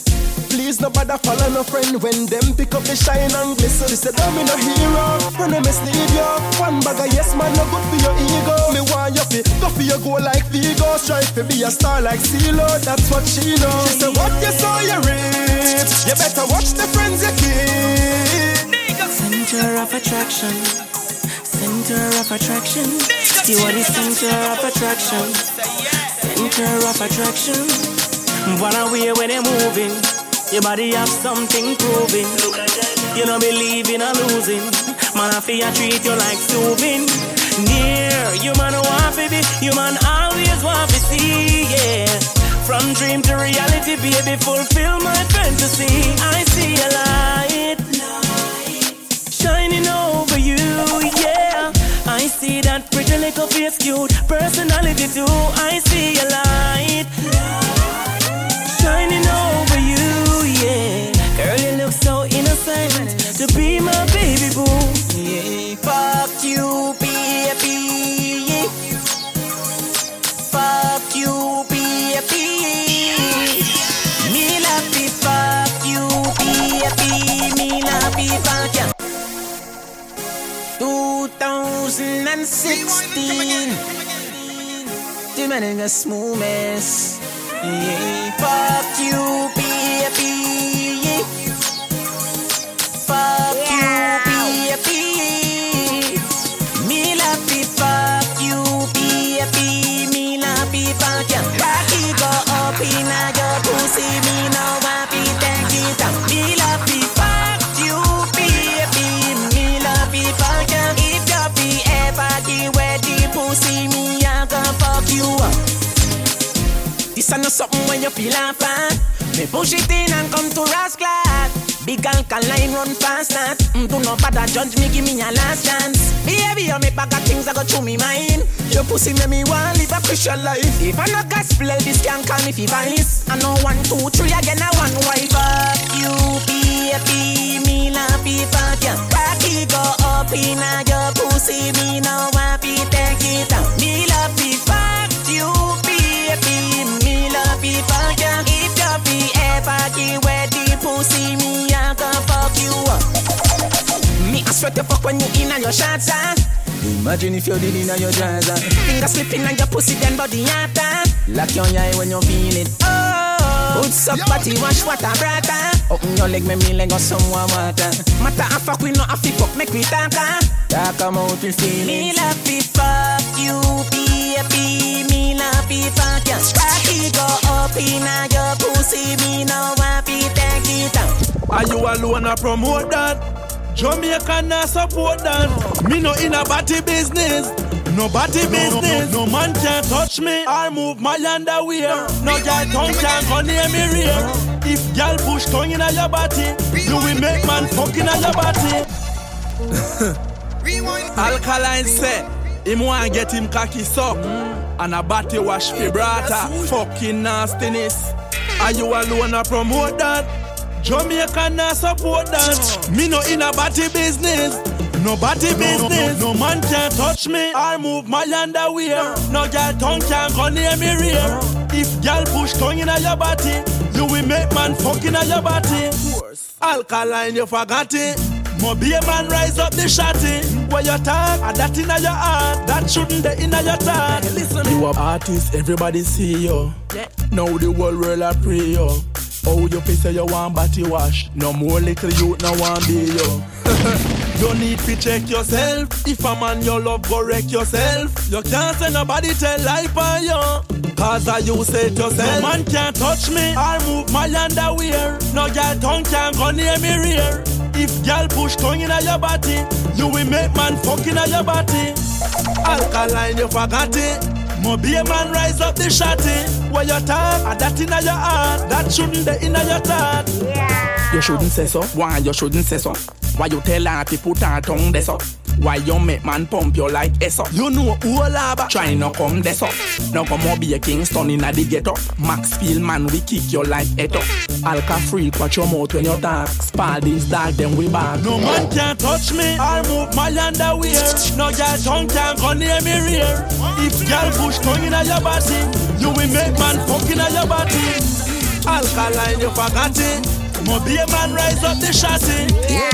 please no bother follow no friend when them pick up the shine and glisten. She said, I'm no hero, when they mislead you. One bag of yes man, no good for your ego. Me want you fi go for your goal like Vigo. Strive to be a star like CeeLo, that's what she knows. She said, what you saw you reap. You better watch the friends you keep. Center of attraction. Center of attraction. You are the center of attraction. Center of attraction. What are we when they're moving? Your body have something proving. You don't believe in a losing. Man, I feel I treat you like soothing. Near, you man want to you man always want to see, yeah. From dream to reality, baby, fulfill my fantasy. I see a light shining over you, yeah. I see that pretty little face, cute personality too. A smooth mess. Yeah, Fuck you, feel at. Me push it in and come to rascal. Big alkaline run fast that. Mm, do not bother judge me, give me a last chance. Behavior me bag of things that go through me mind. Your pussy make me want live a Christian life. If I not gospel, this can call me fi vice. I know one, two, three again, I want one wife. Fuck you, baby, me love fi fuck ya. Go up in a your pussy, me no want fi take it out. Me love fi fuck you, baby, me love fi fuck ya. If you fi ever away the pussy, me I can fuck you up. Me I sweat the fuck when you in on your shots, ah. Imagine if you did in on your jazz, ah. Finger slipping on your pussy, then body hotter. Lock your eye when you feel it. Oh, Put up body, wash water, brother. Open your leg, make me leg or some warm water. Matter of fuck, we not a fi fuck, make we talk, ah. Talk about we feel Me love fuck you, baby. Me love fi fuck you. Rocky go up in your pussy, me no want fi take it out. Are you alone a promote that? Jamaica not support that. Me no in a body business. No body business. No, man can touch me or move my underwear. No girl tongue can go near me rear. If girl push tongue in your body, you will make man fuck in your body. (laughs) Alkaline say, him want get him cocky suck. And a body wash vibrator. Fucking nastiness. Are you alone a promote that? Jamaica not support that. Me no in a body business. No body business. No, man can touch me I move my underwear. No girl tongue can go near me rear. If girl push tongue in your body, you will make man fucking in your body. Alkaline, you forgot it. Mo be a man rise up the shotty. Where you talk, and that in your heart, that shouldn't be in your thought. Listen, you a artist, everybody see you. Now the whole world a pray you. Oh, you say you want body wash. No more little youth no want be you. (laughs) you need to check yourself. If a man you love, go wreck yourself. You can't say nobody tell lie for you. Cause I you say it yourself. No man can't touch me or move my underwear. No girl tongue can go near me rear. If girl push tongue in your body, you will make man fuck in your body. Alkaline, you forgot it. Mo be a man rise up the shotty. Where you talk, and that in your heart, that shouldn't be in your thought. You shouldn't say so. Why you shouldn't say so? Why you tell her to put her tongue this up? Why you make man pump you like eso? You know who laba Try no come this up. No come up be a Kingston in a the ghetto. Maxfield man we kick you like eto Alka free watch your mouth when you talk. Spalding's dark then we back No man can touch me. Or move my underwear No girl tongue can go near me rear. If girl push tongue in your body You will make man fuck in your body. Alkaline you forgot it. Mo be a man rise up the shotty Yeah,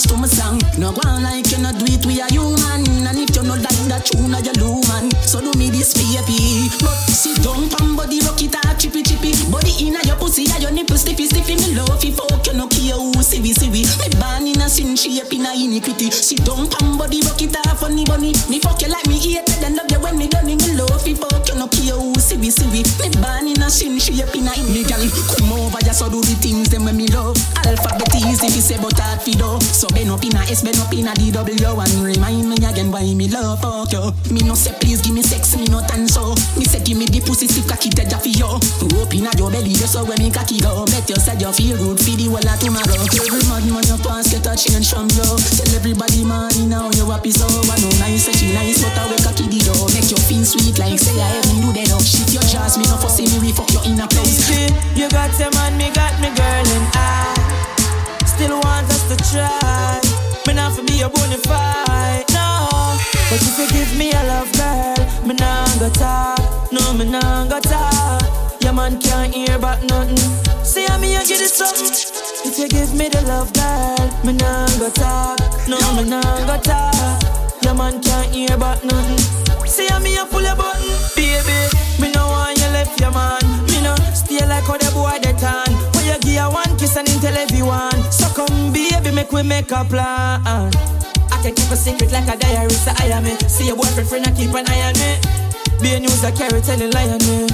dance to my song. No go on like you not do it, we are human. And if you know that that tune, you lose man. So do me this baby. But sit down, pam body rock it out, chippy chippy. Body inna your pussy, and your nipple stiffy stiffy. Me love you fuck you no care who see we see we. Me born in a sin shape in a iniquity. Sit down, pam body rock it out, funny bunny. Me fuck you like me hate it, and love you when me done. Me love you fuck you no care who see we see we. Me born in a sin shape in a iniquity. Come over, just so do the things them when me love. Alphabet easy fi say but fi do. So bend up in a S, bend up in a D W and remind me again why me love fuck you. Me no say please give me sex, me no tan so. Me say give me the pussy stiff cocky dead for you. Open a your belly, just so when me cocky go. Bet you said you feel good for the whole of tomorrow. Every man man you pass get a change from you. Tell everybody man now you happy so. I know nice, say she nice, but I wake cocky the door. Make you feel sweet like say I haven't do that up. Shit your jaws, me no fussy me we fuck you in a place. You got a man, me got me girl, and I still want us to try. Me not for be a bonafide, no. But if you give me a love, girl, me nah go talk. No, me nah go talk. Your man can't hear about nothing. See how me I get it something. If you give me the love, girl, me nah go talk. No, me nah go talk. Your man can't hear about nothing. See how me I pull a button, baby. Me no want you left your man. Me no stay like how the boy they tan. When you give her one kiss and tell everyone. So come, baby, make we make a plan. I can keep a secret like a diary, so I am me. See your boyfriend friend, I keep an eye on me. Be a news I carry telling lie on me.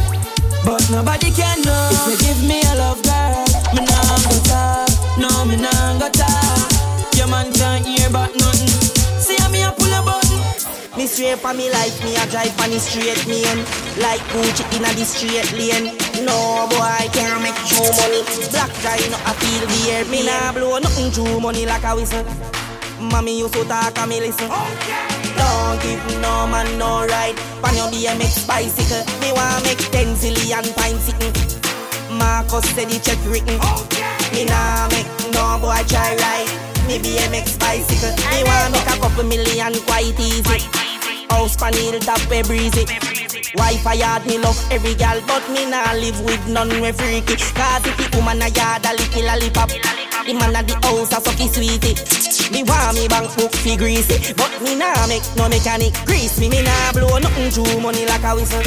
But nobody can know if you give me a love, girl. Me nah go talk, no me nah go talk. Your man can't hear about nothing. Me a pull. Me straight for me life, me a drive on the straight lane. Like Gucci in a the straight lane. No boy can't make true money. Black guy no a feel the air. Me nah blow nothing true money like a whistle. Mommy used to talk and me listen. Don't give no man no ride. Pan your BMX bicycle. Me wanna make ten zillion pine sitting. Marcus said the check written. Me nah make no boy try ride. Me BMX bicycle. Me wanna make a couple million quite easy. House pan hilltop we breezy. Wi-Fi yard me love every gal, but me nah live with none we freaky. Cause if the woman a yard a licky lollipop, the man a the house a sucky sweetie. Me want me bank book fi greasy, but me nah make no mechanic grease me. Me nah blow nothing through money like a whistle.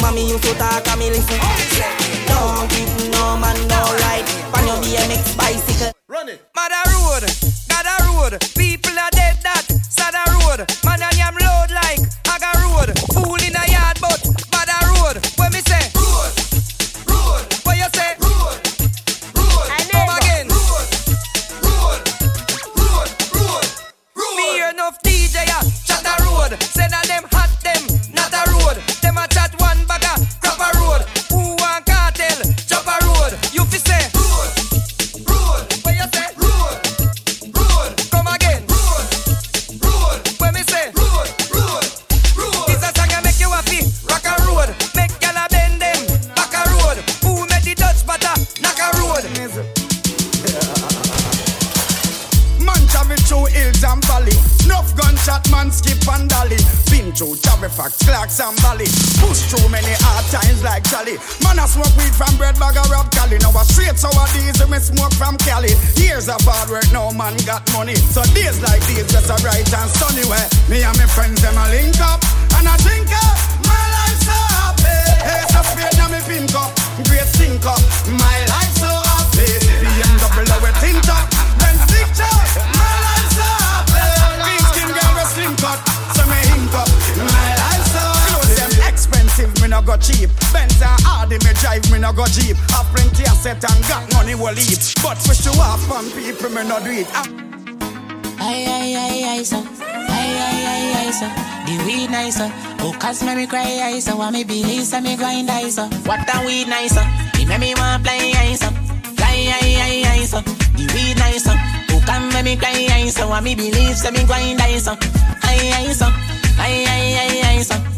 Mommy used to talk and me listen. Don't give no man no ride. Pan your BMX bicycle. Run it. Mother road, got a road. People are dead that. Sada road. Through Jabberfax, Clarks and Valley. Push through many hard times like Charlie. Man I smoke weed from bread bag of Rob Cali. Now a straight sour diesel me smoke from Cali. Years of hard work, no man got money. So days like these just a bright and sunny way. Me and my friends them a link up and a drink up. Uh, my life so happy. Hey, so straight now me pink up. Great sink up. My life so happy. BMW tint up. No go cheap. Benz and Audi me drive, me no go Jeep. Have plenty asset and got money will leave. But for show off on people, me no do it. Ah. Ay, ay, ay, ay, so. Ay, ay, ay, ay, so. The weed nicer. Oh, cause me me cry, ay, so. Want me believe, so me grind, ay, so. What the weed nicer? It make me want play, ay, so. Fly, ay, ay, ay, so. The weed nicer. Oh, come me me cry, ay, so. Want me believe, so me grind, ay, so. Ay, ay, so. Ay, ay, ay, ay, so.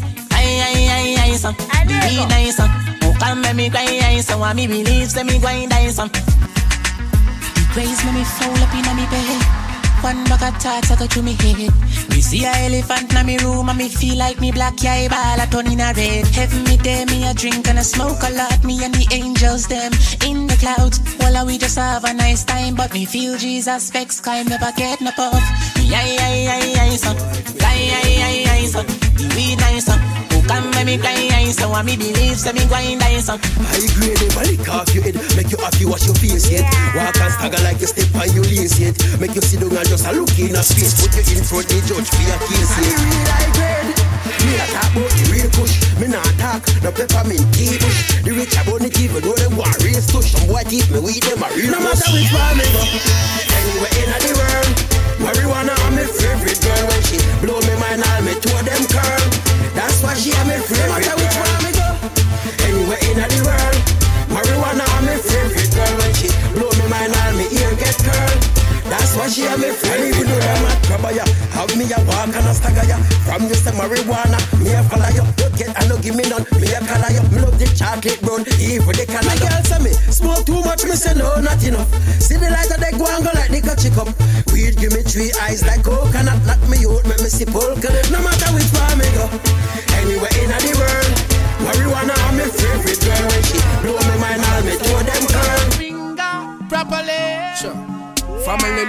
Ay, ay, ay, ay, so. The weed nicer. Oh, come me me cry, ay, so. Want me believe, so me grind, ay, so. The praise me me fall up in me bed. One bag of thoughts I go through me head. Me see a elephant in me room and me feel like me black eye ball a turn in a red. Heaven me there, me a drink and a smoke a lot. Me and the angels them in the clouds. Well, we just have a nice time, but me feel Jesus vex kind never get no puff. Me aye aye aye aye son, aye aye aye aye son. The weed nice son. Can make me cry so? And me believe so me grind aye son. I grade a lick off your head. Make you happy wash your face yet. Walk and stagger like you step on your lace yet. Make you sit down and just a look in a space. Put you in front the judge for your case yet. I real I grade. Me a talk about the real push. Me not talk no peppermint tea bush The rich about the even though them want race tush Some boy keep me weed them a real No matter which one me go. Anywhere in the world Marijuana are my favorite girl When she blow me mind all me two of them curl That's why she a my favorite No matter which one me go. Anywhere in the world Marijuana are my favorite girl. When she blow me mind all me ear get curl That's why she a my favorite Even though I'm a trouble ya Have me a walk and a stagger ya. From you say marijuana Me a follow you Don't get and no give me none Me a color you Me love the chocolate brown Even the color My girl say me Smoke too much Me say no not enough. See the light of the go and go like the chick up Weed give me three eyes like coconut Lock me out Make me see polka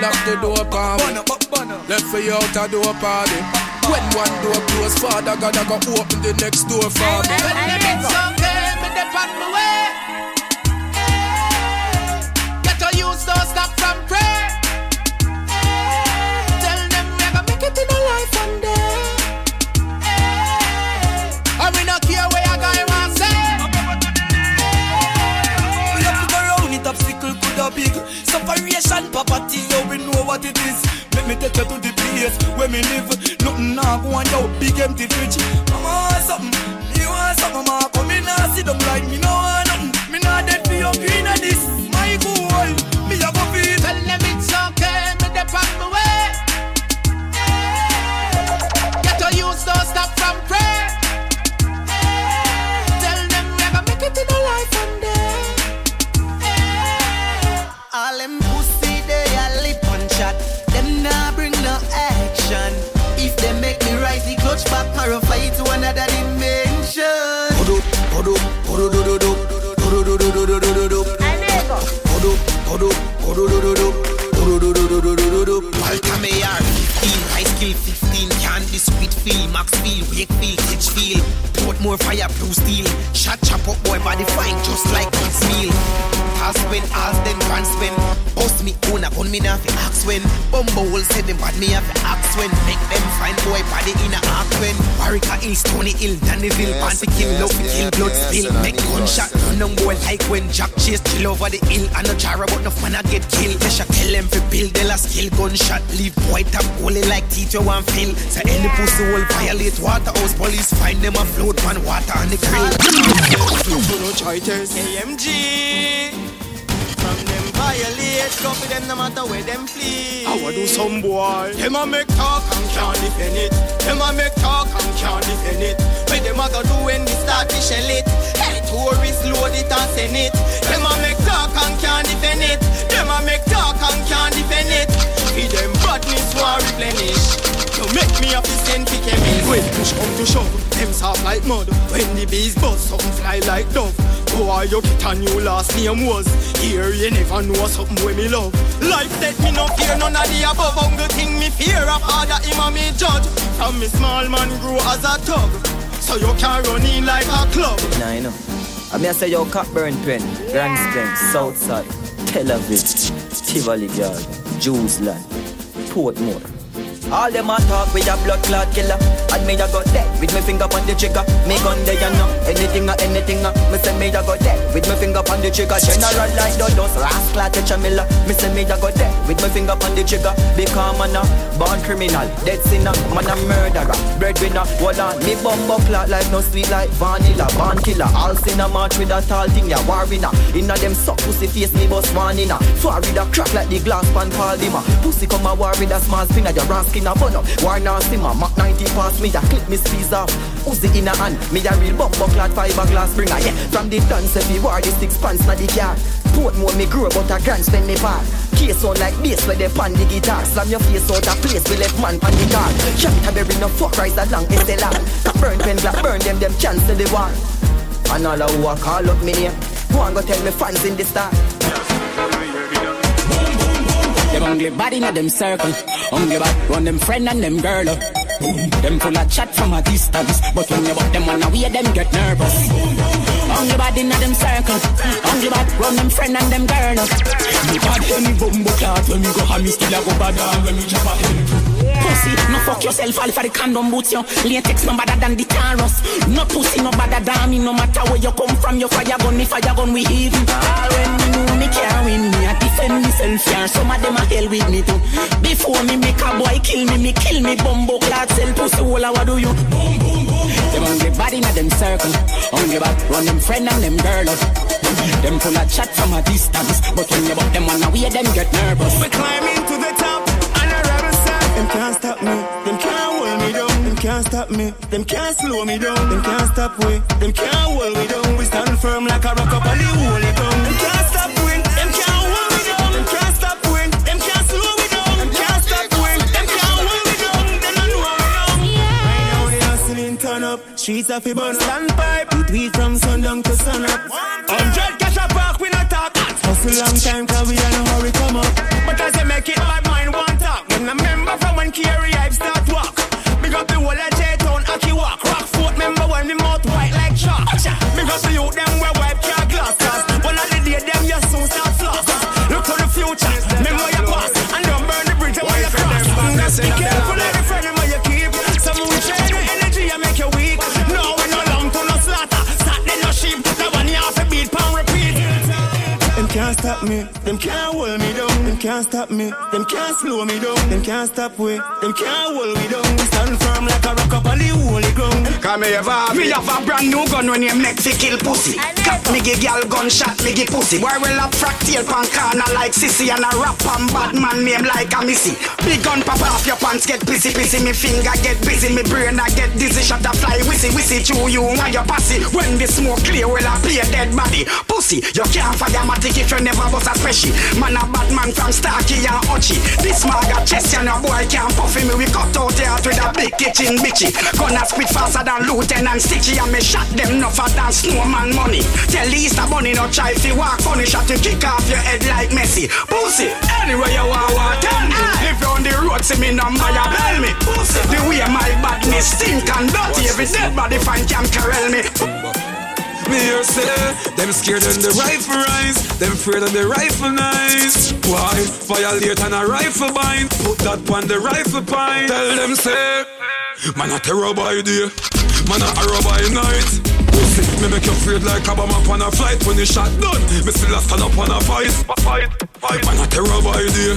lock the door for me. Left for you out a door party. When one door close, Father God I go open the next door for me. When them it's okay, me dep on my way. Hey. Get to use don't stop from pray. Hey. Tell them we gonna make it in a life one day. Hey. And we not care where you going want say. We have to go round it, obstacle could have big Separation, poverty, you we know what it is. Let me take you to the place where me live. Nothing now go on yo, big empty fridge. Come want Portmore Fire, Blue Steel, Shot chop up oh boy body fine just like kids meal. When, ask them, grand spin, Bust me own a gun, me nah fi ask when. Bumbo will say them bad, me have to ask when. Make them find boy body in a act when. Warwick Hill, Stony Hill, Dannyville, Yes, Panty Kill, yes, Love to Kill, yes, Blood yes, Spill. yes, Make yes. gunshot, run on boy like when Jack chase chill over the hill. And no jar about no man I get killed. They shall tell them fi build the last skill gunshot. Leave boy tap only like teacher one feel. So any pussy will violate water waterhouse police find them a float on water on the grill. no choices. AMG. From them violate, copy them no matter where them flee. I wanna do some boy. Them a make talk and can't defend it. Them a make talk and can't defend it. What them a go do when we start to shell it? Hey, tourists load it and send it. Them a make talk and can't defend it. Them a make talk and can't defend it. Feed them badness war replenish. You make me a send to chemist. When push come to shove, them soft like mud. When the bees buzz, something fly like dove. Boy, you get a new last name was. Here you never know something when me love. Life that me no fear none of the above Only thing me fear a father him a me judge From me small man grow as a thug So you can run in like a club Nah, you know. I mean, I say yo, Cockburn Pen, Grants Pen, Southside, Tel Aviv, Tivoli Yard, Jewsland, Portmore. All them a talk with a blood clot killer And me a go dead with me finger on the trigger. Me gun there you know. Anything or anything uh, Me say me a go dead with me finger on the trigger. General like the dust Rascal touch a miller Me say me a go dead with me finger on the trigger. Because man a born criminal Dead sinner Man a murderer Breadwinner Hold on Me bumbo clot like no sweet like vanilla. Born killer All sinner march with a tall thing Ya war winner. Inna them suck pussy face me bust one inna Far with a crack like the glass pan Paul Dimmer Pussy come a war with a small finger Ya raskin a bun up. War now simmer Mac 90 pass me Ya clip me squeeze off Uzi in a hand Me a real bumbo clot fiberglass bringer Yeah. From the dance if you the six pants na the car. Portmore me grow but a Grants Pen me part. Case sound like bass where they pan the guitar. Slam your face out a place we left man pan the car. Canterbury no fuck rise along SLR. Burn pen black burn them them cancel the war. And all who a call up me name. Go and go tell me fans in the star. Them ugly body in them circle. Ugly bad, run them friend and them girl. Them full of chat from a distance, but when you walk them on a way, them get nervous. Ugly body in them circle. Ugly bad, run them friend and them girl. Me bad any bumbo clat when me go ham, me still a go bad when me chop a head. Pussy, no fuck yourself, all for the condom boots, yo. Latex no better than the Taurus. No pussy, no better than me, no matter where you come from, your fire gun, me fire gun, we even. All when me know me can't win, me I defend myself, yeah. Some of them a hell with me too. Before me make a boy kill me, me kill me, bumbo clad, sell pussy, all what do you? Boom, boom, boom. Them ugly body in them circle. Ugly bad, run them friend and them girl. uh. Them full of chat from a distance, but when you walk them on a way, them get nervous. We climbing to the top stop me, them can't hold me down Them can't stop me, them can't slow me down Them can't stop we, them can't hold me down We stand firm like a rock up on the holy ground Them can't stop we, them can't hold me down Them can't stop we, them can't slow me down Them can't stop we, them can't hold me down Them don't know me down Right now they hustling turn up Streets are fi burn Standpipe, we tweet from sundown to sun up Hundred cash a park, we not talk Hustle long time cause we are no hurry come up But as they make it, my mind want talk When I when Hype start walk. Big up the whole of J-Town, Aki walk. Rockfort, remember when me mouth white like chalk? Big up the youth, them wear wipe car glass Cause one of the day, them you soon start floss. Look to the future, remember your past. And don't burn the bridge when you cross. Just be careful of the stop me. Them can't hold me down. Them can't stop me. Them can't slow me down. Them can't stop we. Them can't hold me down. We stand firm like a rock up on the holy ground. Come here, Bob. Me have a brand new gun when you make fi kill pussy. Cut me give gal gunshot, me give pussy. Boy will up fractal pan corner like sissy and a rap and bad man name like a missy. Big gun pop off your pants get pissy pissy. Me finger get busy, me brain I get dizzy. Shut the fly wissy wissy to you and your pussy. When the smoke clear, will I play dead body. Pussy, you can't fire matic if you never bust a special. Man a bad man from Starkey and Ochi. This man got chest and a boy can't puff me. We cut out the heart with a big kitchen bitchy. Gonna spit faster than Lieutenant Stitchie and me shot them no for than snowman money. Tell Easter Bunny no try fi walk funny shot to kick off your head like Messi. Pussy, anywhere you want, want tell me. If you on the road, see me number, you bell me. Pussy, the way my badness stink and dirty, every dead body fan can carel me. Me say them scared when the rifle rise, them afraid of the rifle nice. Why violate on a rifle bind? Put that on the rifle pine. Tell them say, man a terror by day, man a horror by night. Pussy, me make you afraid like a bomb up on a flight when the shot done. Me still a stand up on a fight, fight, fight. Man a terror by day,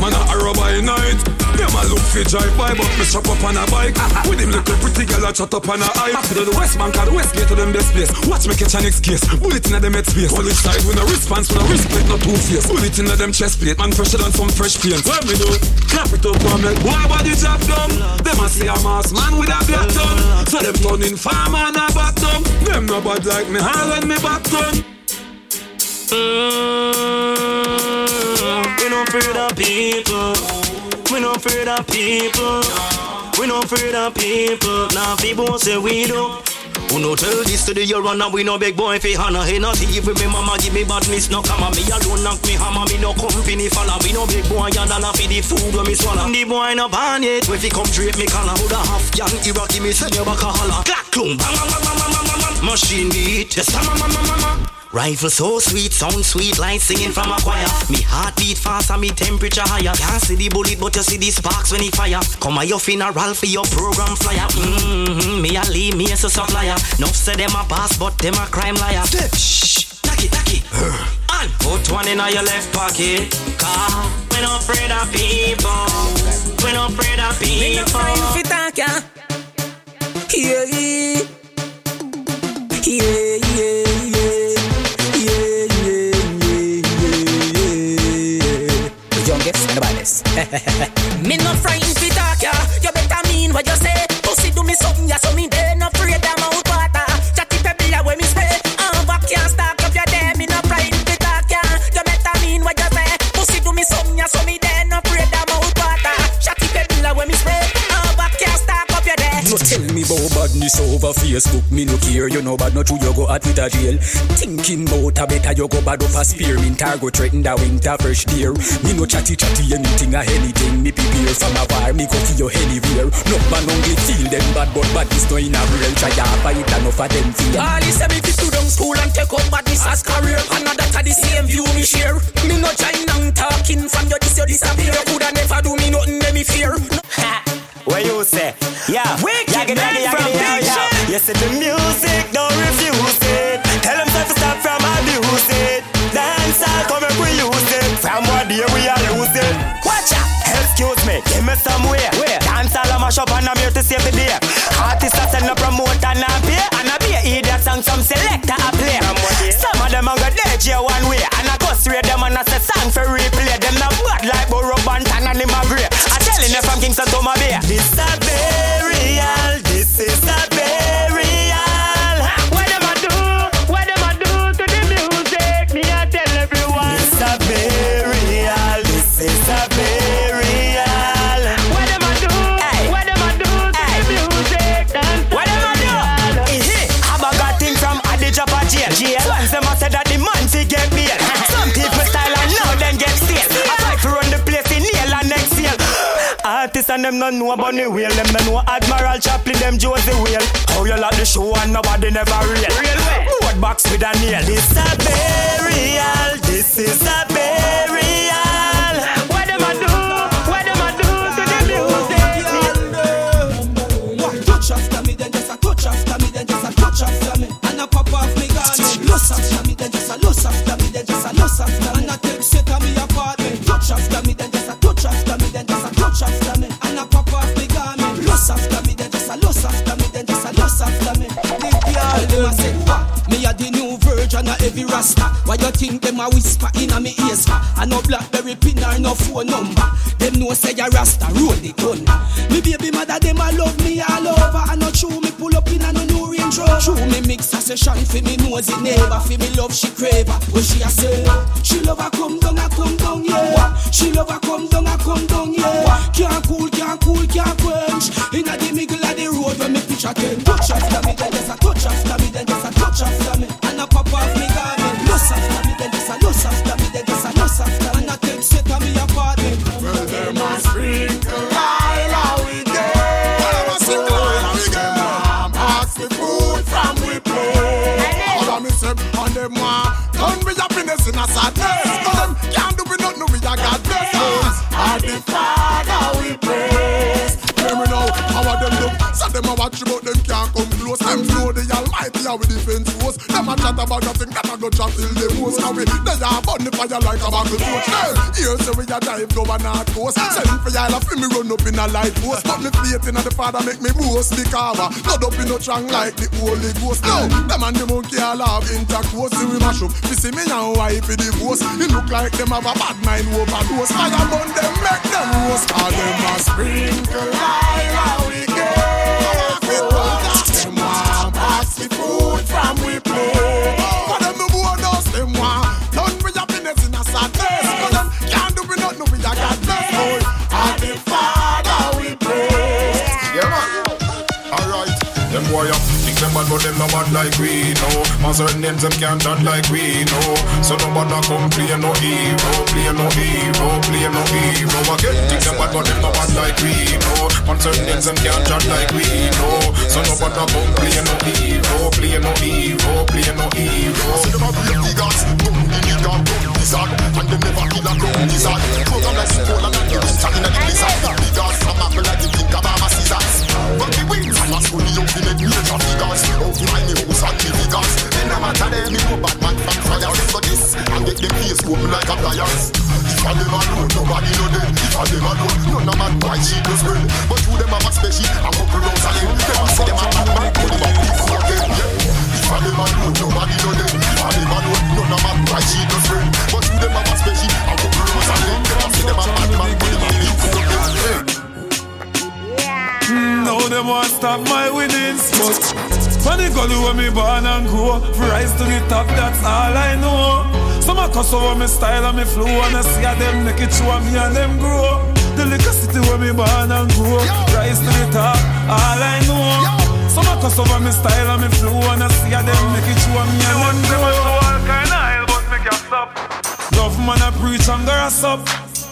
man a horror by night. Them a look fi drive by, but me chop up on a bike. With him little pretty girl a chat up on a eye. To the West Bank the West Gate to them best place. Watch me catch a next case. Bullet inna them head space. Police side with no response, with no respect, no two face. Bullet inna them chest plate, man fresher than some fresh paint. What me do? Clap it up make boy body job done. Them a say a mass man with a black tongue. So them turning farmer and a bottom. Them no bad like me, hard when me done. Mm, we no afraid of people. We no afraid of people. We no afraid of people. Now people say we do. Who no tell this to the your runner, we no big boy fi Hannah Hey, not with me mama give me badness No come me alone knock me hammer Me no company follow We no big boy and dollar fi the food when me swallow The boy no born yet We fi come drape me collar Woulda half young Iraqi me send you back a holler Clack bang bang bang bang bang bang bang Machine beat Yes mama mama mama Rifle so sweet, sound sweet like singing from a choir. Me heartbeat fast and me temperature higher. Can't see the bullet, but you see the sparks when it fire. Come on, your funeral for your program flyer. Mm-hmm, me a lead, me as a supplier. No say them a pass, but them a crime liar. Shh, it, knock it. And put one in your left pocket. Car, we no afraid of people. We no afraid of people. Me no friend fi talk ya. Yeah, yeah, yeah, yeah, me no frightened fi talk ya. You better mean what you say. Pussy do me something ya, so me dey no up your day. No tell me about badness over Facebook. Me no care, you know bad, no true, you go at with a jail. Thinking about a better, you go bad up a spearmint, or go threaten the winter fresh deer. Me no chatty chatty anything or anything. Me prepare from a war, me go for your anywhere. No man only feel them bad, but badness no in a real. Try a fight enough of them feel. All this say me fit to down school and take up badness as career. Another to the same view me share. Me no join down talking from your this you disappear. Coulda never do me nothing, let me fear. No. What you say? Yeah. Wicked Yaggy, man yaggy, from yaggy, Big yeah, Shot. yeah. You said the music, don't refuse it. Tell them to stop from abuse it. Dance all come and we use it. From what day we are lose it. Watch out. Excuse me, give me somewhere. Where? Dance all a mash up and I'm here to save the day. Artists are send a promote and a pay. And a be a idiot song some selector a play. Some of them a go DJ one way. And I go straight them and I say song for replay. Them not bad like Burro Banton and him telling you from Kingston to my Bay. This a burial. This is a and them no know about the wheel. Them no know Admiral Chaplin, them Josie Whale. How you like the show and nobody never real. Real way. Board box with a nail. This a burial. This is a a heavy rasta. Why you think them a whisper in a me ears. I no blackberry pin or no phone number. Them know say ya rasta roll the gun. Me baby mother them a love me all over. I no true me pull up in a no new Range Rover. True me mix a session for me nosy neighbor. For me love she crave her. She a say she love a come down a come down yeah. She love a come down a come down yeah. Can't cool can't cool can't quench. Inna the middle of the road when me picture ten. Touch after me Almighty how we defense force. Them a chat about nothing that a go chat till the most. Now we they a burn the fire like a buckle torch. Here say we a drive go a north coast. Send for y'all a fi me run up in a light post. But me faith in a the Father make me boast. The cover, not up in no strong like the Holy Ghost. No, them and the monkey all have intercourse. See we mash up, we see me now wife in the divorce. It look like them have a bad mind overdose. Fire burn them, make them roast. All them a sprinkle like we get. Certain names them can't chat like we know. So no bother come play no hero, play no hero, play no hero. Again, think them bad, but them no bad like we know. Man certain names them can't chat like we know. So no bother come play no hero, play no hero, play no hero. See them a break the gas, boom the nigga, boom lizard, and them never kill a ground lizard. Program like Ebola and the winter in a blizzard. The gas from apple like the think of a scissors. But the wings from a school, the ultimate major figures. Out in my house and the figures. Matter them, bad man from for this, and get them face open like a pliers. If I them alone, nobody know them. If I them alone, none of man why she does well. But who them have a special, a couple rounds of them. Them a say them a bad man, but them a people again. Yeah. If I them alone, nobody know them. If I them alone, none of man why she does well. But who them have a special, a couple rounds of them. Them a say them a bad man, but them a people again. Now them want stop my winnings, but funny girl when me born and grow, rise to the top, that's all I know. Some a cuss over me style and me flow, and I see a them naked show me and them grow. The little city where me born and grow, rise to the top, all I know. Some a cuss over me style and me flow, and I see a them naked show me and them grow. all kind of hell, but me can't stop. Love man a preach and grass up.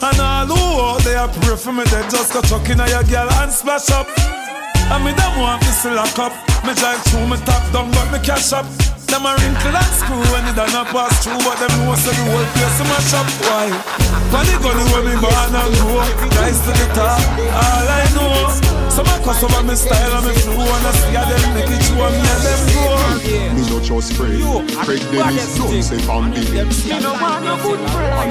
And all who out there pray for me, they just go chuck in a your girl and splash up. And me them want still lock up. Me drive through me top down, but me cash up. Them a wrinkle and screw when it done a pass through, but them know say the whole place a mash up. Why? Funny gully when me born and grow, rise to the top. All I know, some a cuss over me style and me flow, and I see how them make it show me and them grow. Me no just pray. Craig Dennis don't say family. I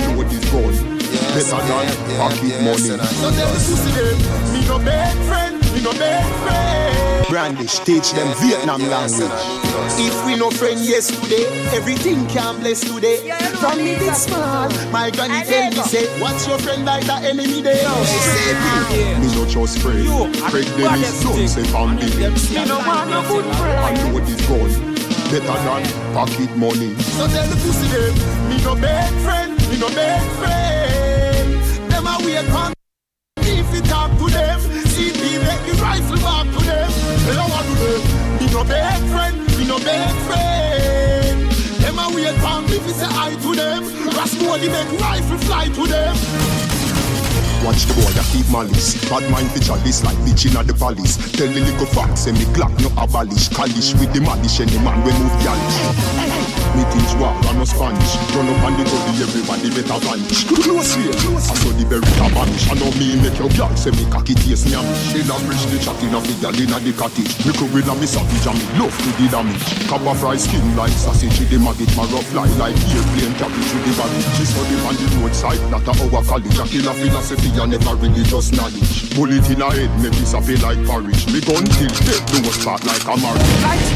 know this gone. Better than pocket money. So tell the pussy them, me no bad friend, me no bad friend. Brandish, teach them Vietnam language. If we no friend yesterday, everything can bless today. From me big small, my granny tell me say, what's your friend like the enemy there? She say me. Me no just pray. Craig Dennis don't say family. Me no want no good friend. I know this gone. Better than pocket money. So tell the pussy them, me no bad friend, me no bad friend. Wait on if you talk to them, see me make the rifle back to them. They don't want to them. Me no bad friend, me no bad friend. Them a wait on if you say hi to them. Rascoli make rifle fly to them. Watch the boy that keep malice. Bad mind the chalice like bitch inna the palace. Tell the little fox say me glock no abolish. Kalish with the malish any man we move yalish. Me teach war and no Spanish. Run up on the body everybody better vanish. Close here. I saw the berry a vanish. I know me make your girl say me cocky taste nyam. In a bridge the chat in a fi gyal inna the cottage. Me could with a me savage and me love to the damage. Cover fry skin like sausage with the maggot. My rough fly like airplane cabbage with the body. She study on the roadside, not a our college. A killer philosophy and never religious knowledge. Bullet in her head, me suffer like porridge. Me gun till dead, do a spot like a marriage.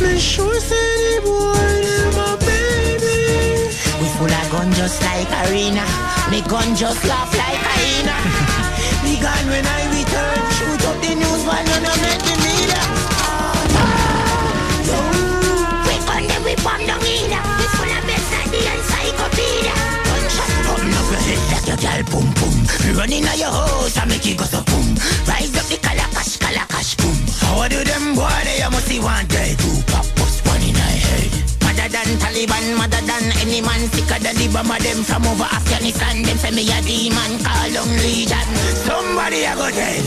Me sure say the boy them a baby. With full of gun just like arena. Me gun just laugh like hyena. (laughs) me gun when I return, shoot up the news while none of make the media. Ah, ah. So, we gun them, we bomb down in. We full of best like the encyclopedia. Gunshot coming up your head like your gal boom boom. Running out your house and make you go so boom. Rise up the calacash, calacash boom. How do them boy they must see one day two pop Mother than Taliban, mother than any man sicker than the bomber them from over Afghanistan. Them say me a demon, call on legion. Somebody a go dead.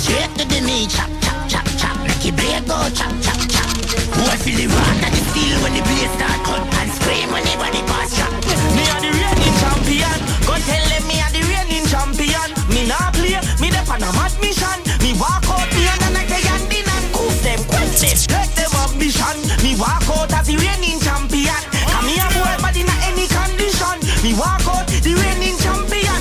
Straight to the knee, chop chop chop chop. Make it break go chop chop chop. Boy feel the and the steel when the blaze start cut and scream when the body pass chop. Me a the reigning champion. Go tell them me a the reigning champion. Me nah play, me dey on a mad mission. Me walk out me and like a yandin and cook them, quench them, let them ambition. Me walk out as the reigning champion. Come here, boy, but in any condition. Me walk out the reigning champion.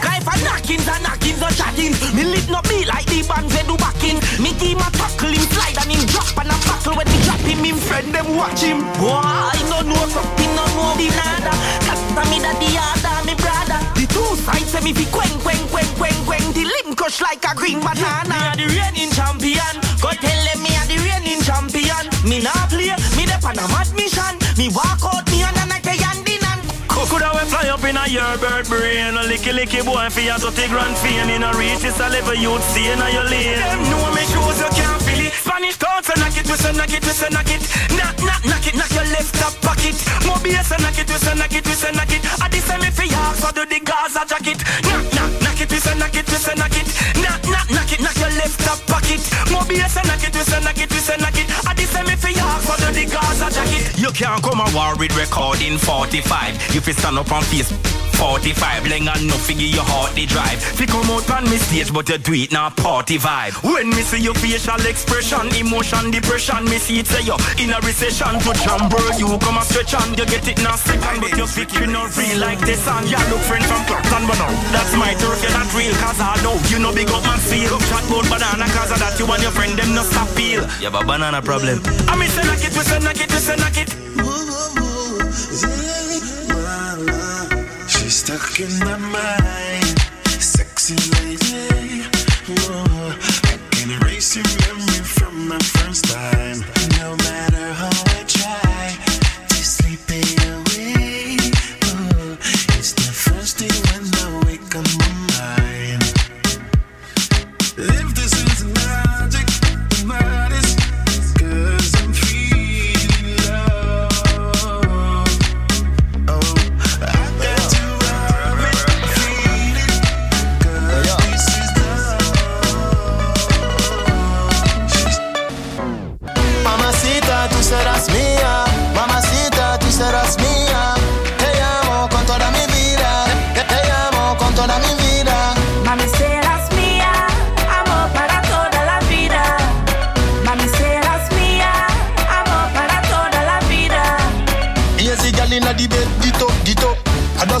Guy for knockings and knockings or chattings. Me lit no be like the band they do backing. Me team a tackle him, slide and him drop and a buckle when he drop him. Him friend them watch him. Boy, I no know something, no know the nada. Casta me that the other, me brother. The two sides say me fi quen quen quen quen quen. The limb crush like a green banana. Me a the reigning champion. Go tell them me Me nah play, me dey on a mad mission. Me walk out me and a night yandin and Coulda we fly up in a your bird brain A licky licky boy fi a 30 grand fame In a reach it's a level you'd see in a your lane Them know me shoes you can't feel it Spanish thoughts and knock it, twist and knock it, twist and knock it Knock, knock, knock it, knock your left top pocket bass and knock it, twist and knock it, twist and knock it I this me fi ask so do the Gaza jacket Knock, knock, knock it, twist and knock it, twist and knock it Knock, knock, knock it, knock your left top pocket bass and knock it, twist and knock it, twist and knock it I this me fi ask so do the Gaza jacket. You can't come a war with recording 45 You fi stand up on face 45 Leng and no figure your heart the drive. Fi come out on me stage but you do it now party vibe. When me see your facial expression Emotion, depression Me see it say you in a recession. To chamber you come a stretch on You get it now second But you speak you not real like this song. Yeah look friend from Clapton but no That's my turf you're not real Cause I know you know big up man feel. Chat about banana cause of that you and your friend them no stop feel. You have a banana problem I me say knock it, we say knock it, we say knock it She's stuck in my mind, sexy lady. Whoa, I can erase your memory from the first time. No matter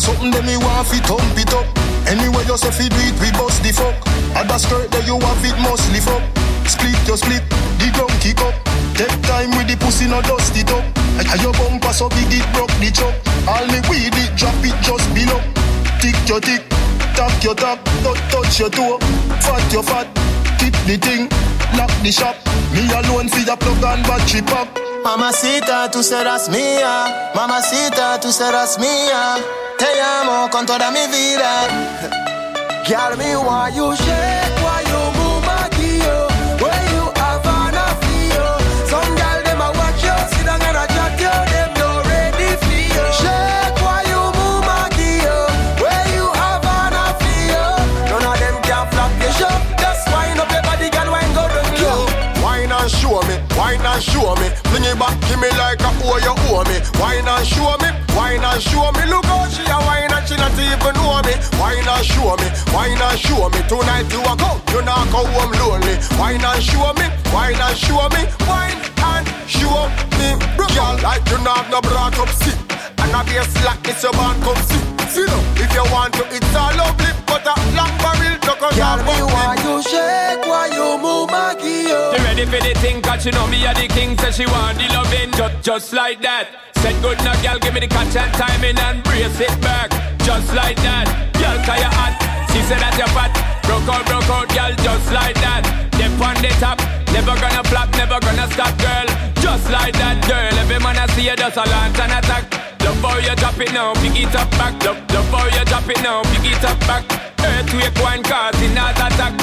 something that me want fi thump it up. Anyway you say fi do it, we bust the fuck. Ada skirt that you have it must lift up. Split your split, the ground kick up. Take time with the pussy, no dust it up. And your bumper so big it broke the chop. All me weed it, drop it just below. Tick your tick, tap your tap, touch touch your toe. Fat your fat, tip the thing, lock the shop. Me alone fi your plug and battery pop. Mamacita, tú serás mía. Mamacita, tú serás mía. Te amo con toda mi vida. Girl, me why you shake, why you move my gear. Oh? Where you have an feel. Oh? Some girl them a watch you, sit down and a chat you, them no ready for you. Shake, why you move my gear. Oh? Where you have an feel. None of them can flop your show. Just wind up your body, girl, wine go down low. Wine and show me, wine and show me. Bring it back, give me like a oh you owe me. Wine and show me, wine and show me. Look how she a wine and she not even know me. Wine and show me, wine and show me. Tonight you a go, you not go home lonely. Wine and show me, wine and show me, wine and show me. Girl, like you not have no brought up seat. And a bass like this your band come see. See now, if you want to, it's all lovely, but a long barrel, no cause Girl, I'm me why you shake, why you move my gear. You ready for the thing, cause she know me a the king, so she want the loving, just, just like that. Said good now, girl, give me the catch and timing and brace it back, just like that. Girl, cause you hot, she said that you're fat. Broke out, broke out, girl, just like that. Dip on the top, never gonna flop, never gonna stop, girl. Just like that, girl. Every man I see you does a launch and attack. Love how you drop it now, pick it up back. Love, love how you drop it now, pick it up back. Earthquake one causing heart attack.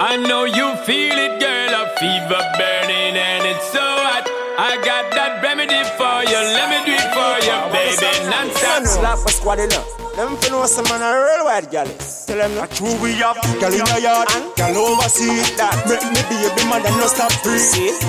I know you feel it, girl. A fever burning and it's so hot. I got that remedy for you. Let me do it for you, baby. Non-stop. Slap a squad enough. Them fi know some man a real white gal is. Tell them not true we have gal in the yard and gal overseas. That make me baby man and no stop free.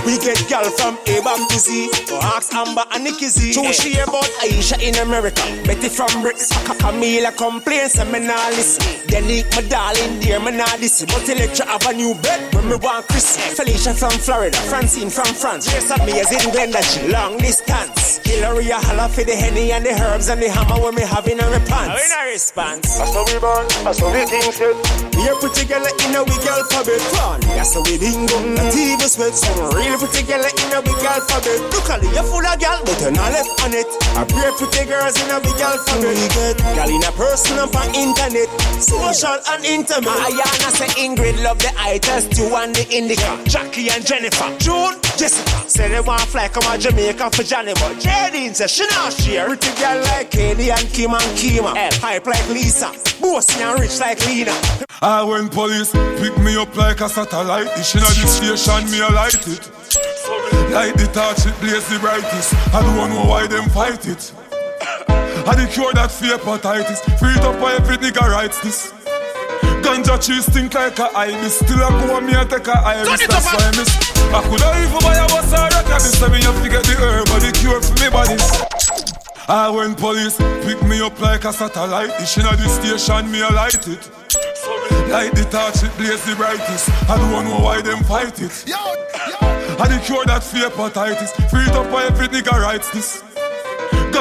We get gal from A back to Z. So ask Amber and Nikki Z. True she about Aisha in America. Betty from Brits. Camila complains and me nah listen. Denique my darling dear me nah listen. But Electra have a new bed when me want Chris. Felicia from Florida. Francine from France. Yes amazing Glenda G. Long distance. Hillary a holla for the henny and the herbs and the hammer when me having a repance. In a response. That's how we born. That's how we think it. We a pretty girl in a big alphabet one. That's how we dingo. Not even sweat. Some real pretty girl in a big alphabet. Look at you full of gal, but you're not left on it. I pray pretty girls in a big alphabet. We get gal in a person up on internet. Social and intimate. Ayana say Ingrid love the eye test. You and the indica. Jackie and Jennifer. June, Jessica. Say they want fly come to Jamaica for Johnny, but Jadine says she not share. Pretty girl like Katie and Kim and Kima. L hype like Lisa. Bossy and rich like Lena. I when police pick me up like a satellite dish inna the station, me a light it. Light the torch, it blaze the brightest. I don't know why them fight it. I the cure that fear hepatitis. Free it up why every nigga writes this. Ganja cheese stink like a ibis. Still I go me a take a iris. That's why I miss. I coulda even buy a bus or a cabin. So me have to get the herb or the cure for me body. I when police pick me up like a satellite dish inna the station, me a light it. Light the torch, it blaze the brightest. I don't know why them fight it. I the cure that fear hepatitis. Free it up why every nigga writes this.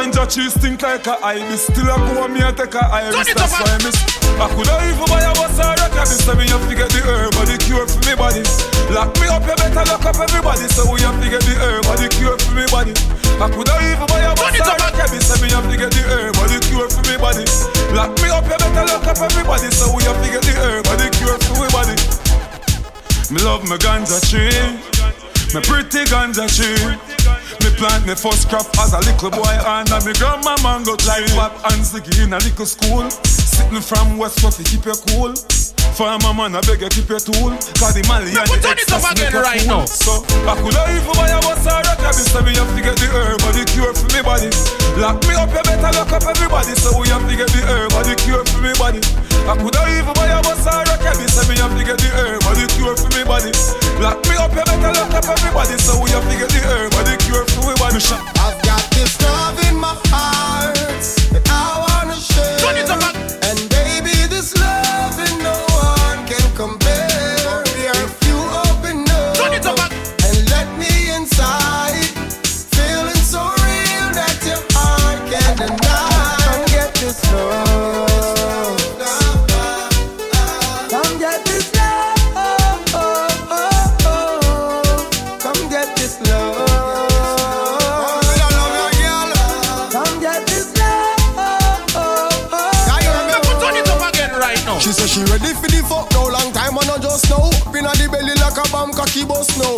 Ganja cheese stink like a ibis. Still I go and me a take a iris. That's why I miss. I coulda even buy a bus or a cabin. So me have to get the herb or the cure for me body. Lock me up, you better lock up everybody. So we have to get the herb or the cure for me body. I coulda even buy a bus or a cabin. So me have to get the herb or the cure for me body. Lock me up, you better lock up everybody. So we have to get the herb or the cure for me body. Me love my ganja tree. Me pretty ganja tree. Plant me first crop as a little boy and me grandma mango tree. Like Bob and Ziggy in a little school. Sitting from West Coast to keep you cool. Farmer man, I beg you keep your tool. Cause the Mali and the it up again right now. So I coulda even buy a bus or a cabin. So me have to get the herb or the cure for me body. Lock me up, you better lock up everybody. So we have to get the herb or the cure for me body. I coulda even buy a bus or a cabin. So me have to get the herb or the cure for me body. Lock me up, you better lock up everybody. So we have to get the herb or the cure for me body. I've got this love in my heart She said she ready for the fuck no long time and I just know. Up inna the belly like a bomb cocky bus now.